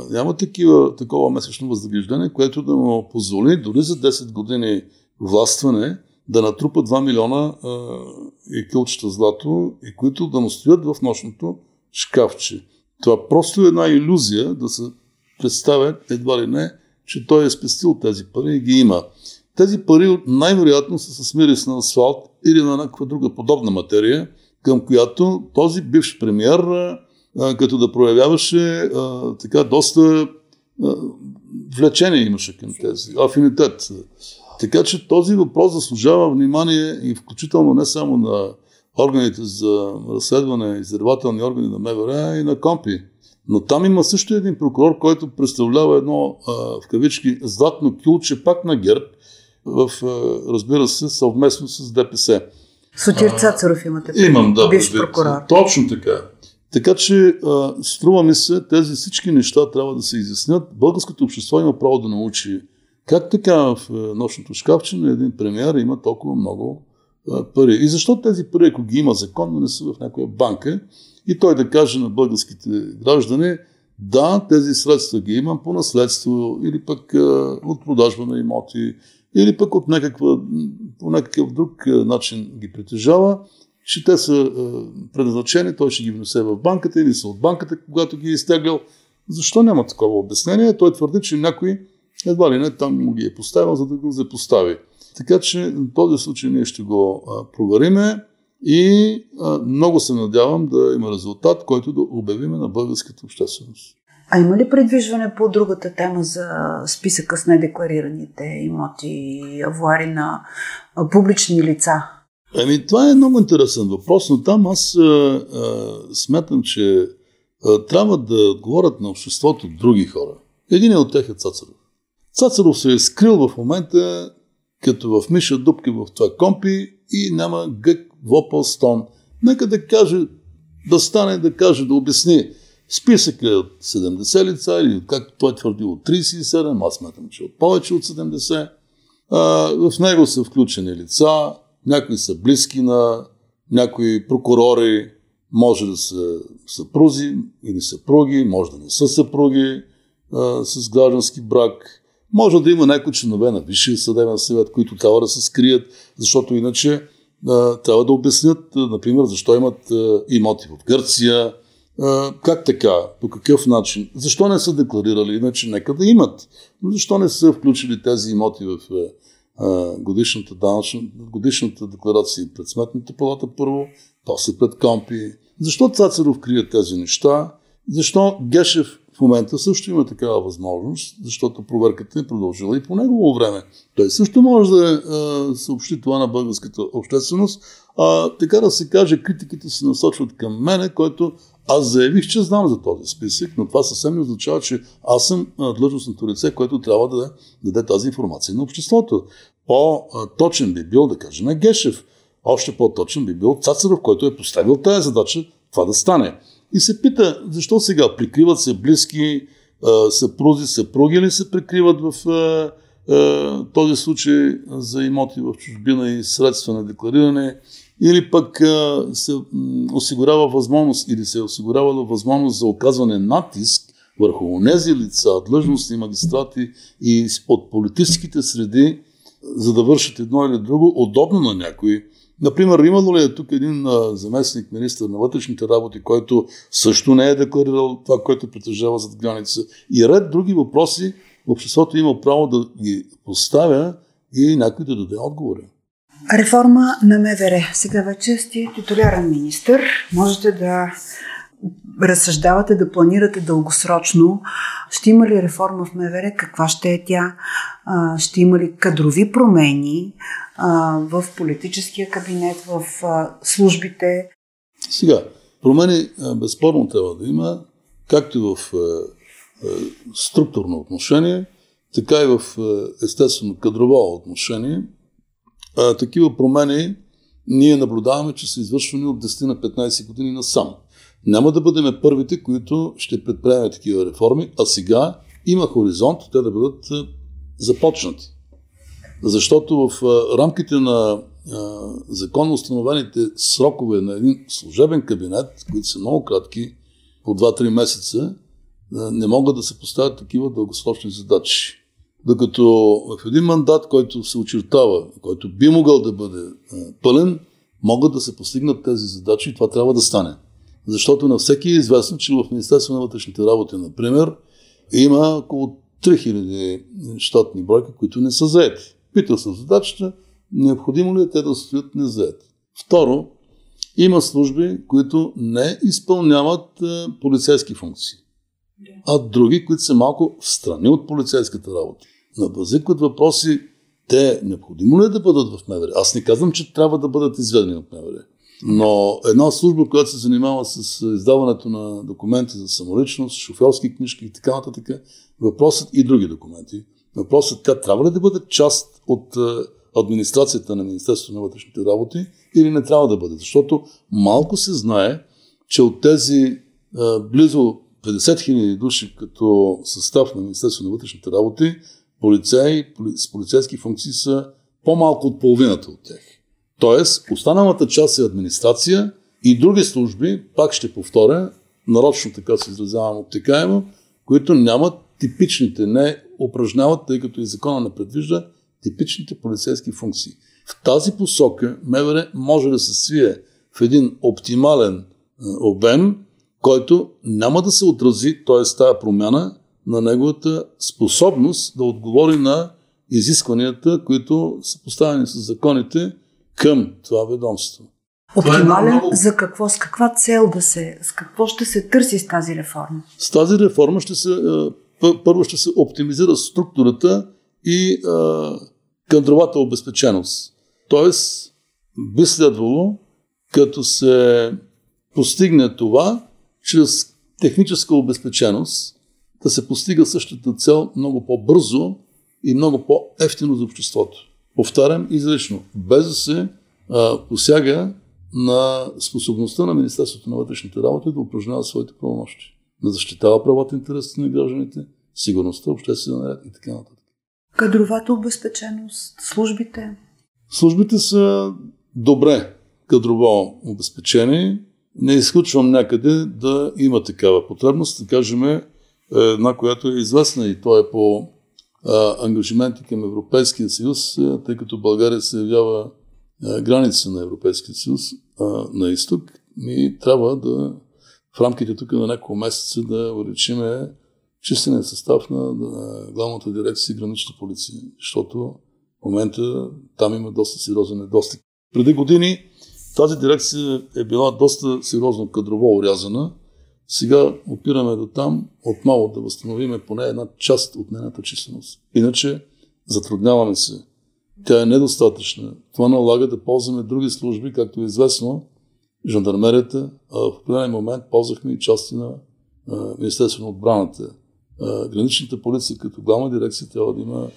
няма такива, такова месечно възнаграждение, което да му позволи дори за 10 години властване да натрупа 2 милиона и кълчета злато, и които да му стоят в нощното шкафче. Това просто е една иллюзия да се представят едва ли не, че той е спестил тези пари и ги има. Тези пари най-вероятно са с мирис на асфалт или на някаква друга подобна материя, към която този бивш премьер, като да проявяваше така доста влечение имаше към тези, афинитет. Така че този въпрос заслужава внимание и включително не само на органите за разследване, изследователни органи на МВР и на КОМПИ. Но там има също един прокурор, който представлява едно, а, в кавички, златно кюлче пак на ГЕРБ, в, а, разбира се, съвместно с ДПС. Сотир Цацаров имате. Имам, да. Бивш прокурор. Точно така. Така че, струва ми се, тези всички неща трябва да се изяснят. Българското общество има право да научи как така в нощното шкафче на един премиер има толкова много пари. И защо тези пари, ако ги има законно, не са в някоя банка и той да каже на българските граждани, да, тези средства ги имам по наследство или пък а, от продажба на имоти, или пък от някаква, по някакъв друг начин ги притежава, че те са предназначени, той ще ги внесе в банката или са от банката, когато ги е изтеглял. Защо няма такова обяснение? Той твърди, че някой едва ли не там му ги е поставил, за да го запостави. Така че в този случай ние ще го провериме. И много се надявам да има резултат, който да обявиме на българската общественост. А има ли предвижване по другата тема за списъка с недекларираните имоти и авуари на публични лица? Ами, това е много интересен въпрос, но там аз а, а, смятам, че а, трябва да отговорят на обществото други хора. Един от тях е Цацаров. Цацаров се е скрил в момента като в Миша дупки в това компи и няма гък Вопъл Стон. Нека да каже, да стане да каже, да обясни списъка от 70 лица или както той твърди от 37, аз смятам, че от повече от 70. А, в него са включени лица, някои са близки на някои прокурори може да са съпрузи или съпруги, може да не са съпруги а, с граждански брак. Може да има някои членове на Висшия съдебен съвет, които трябва да се скрият, защото иначе а, трябва да обяснят, а, например, защо имат а, имоти в Гърция, а, как така, по какъв начин, защо не са декларирали, иначе нека да имат. Но защо не са включили тези имоти в а, годишната, данъчна, годишната декларация пред сметната палата първо, после пред компи. Защо Цацаров крие тези неща? Защо Гешев в момента също има такава възможност, защото проверката е продължила и по негово време. Той също може да е, съобщи това на българската общественост. А, така да се каже, критиките се насочват към мене, който аз заявих, че знам за този списък, но това съвсем не означава, че аз съм длъжностното лице, което трябва да даде тази информация на обществото. По-точен би бил да каже на Гешев. Още по-точен би бил Цацаров, който е поставил тази задача това да стане. И се пита, защо сега прикриват се близки, съпрузи, съпруги ли се прикриват в този случай за имоти в чужбина и средства на деклариране, или пък се осигурява възможност или се е осигурявала възможност за оказване натиск върху тези лица, длъжностни магистрати и от политическите среди, за да вършат едно или друго, удобно на някои Например, имало ли е тук един а, заместник министър на вътрешните работи, който също не е декларирал това, което притежава зад граница и ред други въпроси, обществото има право да ги поставя и някой да даде отговори. Реформа на МВР. Сега вече сте титулярен министр. Можете да разсъждавате, да планирате дългосрочно. Ще има ли реформа в МВР? Каква ще е тя? Ще има ли кадрови промени? в политическия кабинет, в службите. Сега, промени безспорно трябва да има, както в структурно отношение, така и в естествено кадрово отношение. А, такива промени ние наблюдаваме, че са извършвани от 10 на 15 години насам. Няма да бъдем първите, които ще предприемем такива реформи, а сега има хоризонт те да бъдат започнати. Защото в рамките на законно установените срокове на един служебен кабинет, които са много кратки, по 2-3 месеца, не могат да се поставят такива дългосрочни задачи. Докато в един мандат, който се очертава, който би могъл да бъде пълен, могат да се постигнат тези задачи и това трябва да стане. Защото на всеки е известно, че в Министерство на вътрешните работи, например, има около 3000 щатни бройки, които не са заети. Пита се задачата, необходимо ли е те да стоят незаети. Второ, има служби, които не изпълняват полицейски функции, а други, които са малко в страни от полицейската работа. На възникват въпроси, те необходимо ли е да бъдат в МВР? Аз не казвам, че трябва да бъдат изведени от МВР. Но една служба, която се занимава с издаването на документи за самоличност, шофьорски книжки и така нататък, въпросът и други документи, Въпросът тя трябва ли да бъде част от е, администрацията на Министерството на вътрешните работи или не трябва да бъде? Защото малко се знае, че от тези е, близо 50 000 души като състав на Министерството на вътрешните работи, полицаи с полицейски функции са по-малко от половината от тях. Тоест, останалата част е администрация и други служби, пак ще повторя, нарочно така се изразявам обтекаемо, които нямат типичните, не упражняват, тъй като и закона не предвижда типичните полицейски функции. В тази посока МВР може да се свие в един оптимален е, обем, който няма да се отрази, т.е. тази промяна, на неговата способност да отговори на изискванията, които са поставени с законите към това ведомство. Е оптимален е много... за какво? С каква цел да се... С какво ще се търси с тази реформа? С тази реформа ще се е, първо ще се оптимизира структурата и а, кадровата обезпеченост. Тоест, би следвало, като се постигне това, чрез техническа обезпеченост, да се постига същата цел много по-бързо и много по-ефтино за обществото. Повтарям изрично, без да се а, посяга на способността на Министерството на вътрешните работи да упражнява своите правомощи да защитава правата и интересите на гражданите, сигурността, обществения ред и така нататък. Кадровата обезпеченост, службите? Службите са добре кадрово обезпечени. Не изключвам някъде да има такава потребност, да кажем една, която е известна и то е по а, ангажименти към Европейския съюз, тъй като България се явява а, граница на Европейския съюз а, на изток и трябва да в рамките тук на няколко месеца да увеличиме числения състав на, на главната дирекция гранична полиция, защото в момента там има доста сериозен недостиг. Преди години тази дирекция е била доста сериозно кадрово урязана. Сега опираме до там отново да възстановиме поне една част от нейната численост. Иначе затрудняваме се. Тя е недостатъчна. Това налага да ползваме други служби, както е известно, жандармерията, а в определен момент ползвахме и части на Министерството на отбраната. Граничната полиция като главна дирекция трябва да има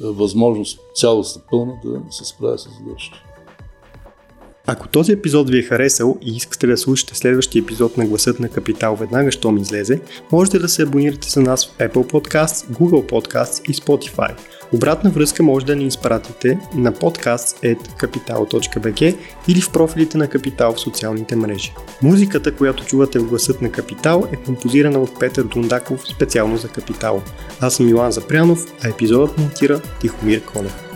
възможност цялостна пълна да се справя с задачата. Ако този епизод ви е харесал и искате да слушате следващия епизод на Гласът на Капитал веднага, щом излезе, можете да се абонирате за нас в Apple Podcasts, Google Podcasts и Spotify. Обратна връзка може да ни изпратите на podcast.capital.bg или в профилите на Капитал в социалните мрежи. Музиката, която чувате в Гласът на Капитал е композирана от Петър Дундаков специално за Капитал. Аз съм Илан Запрянов, а епизодът монтира Тихомир Конев.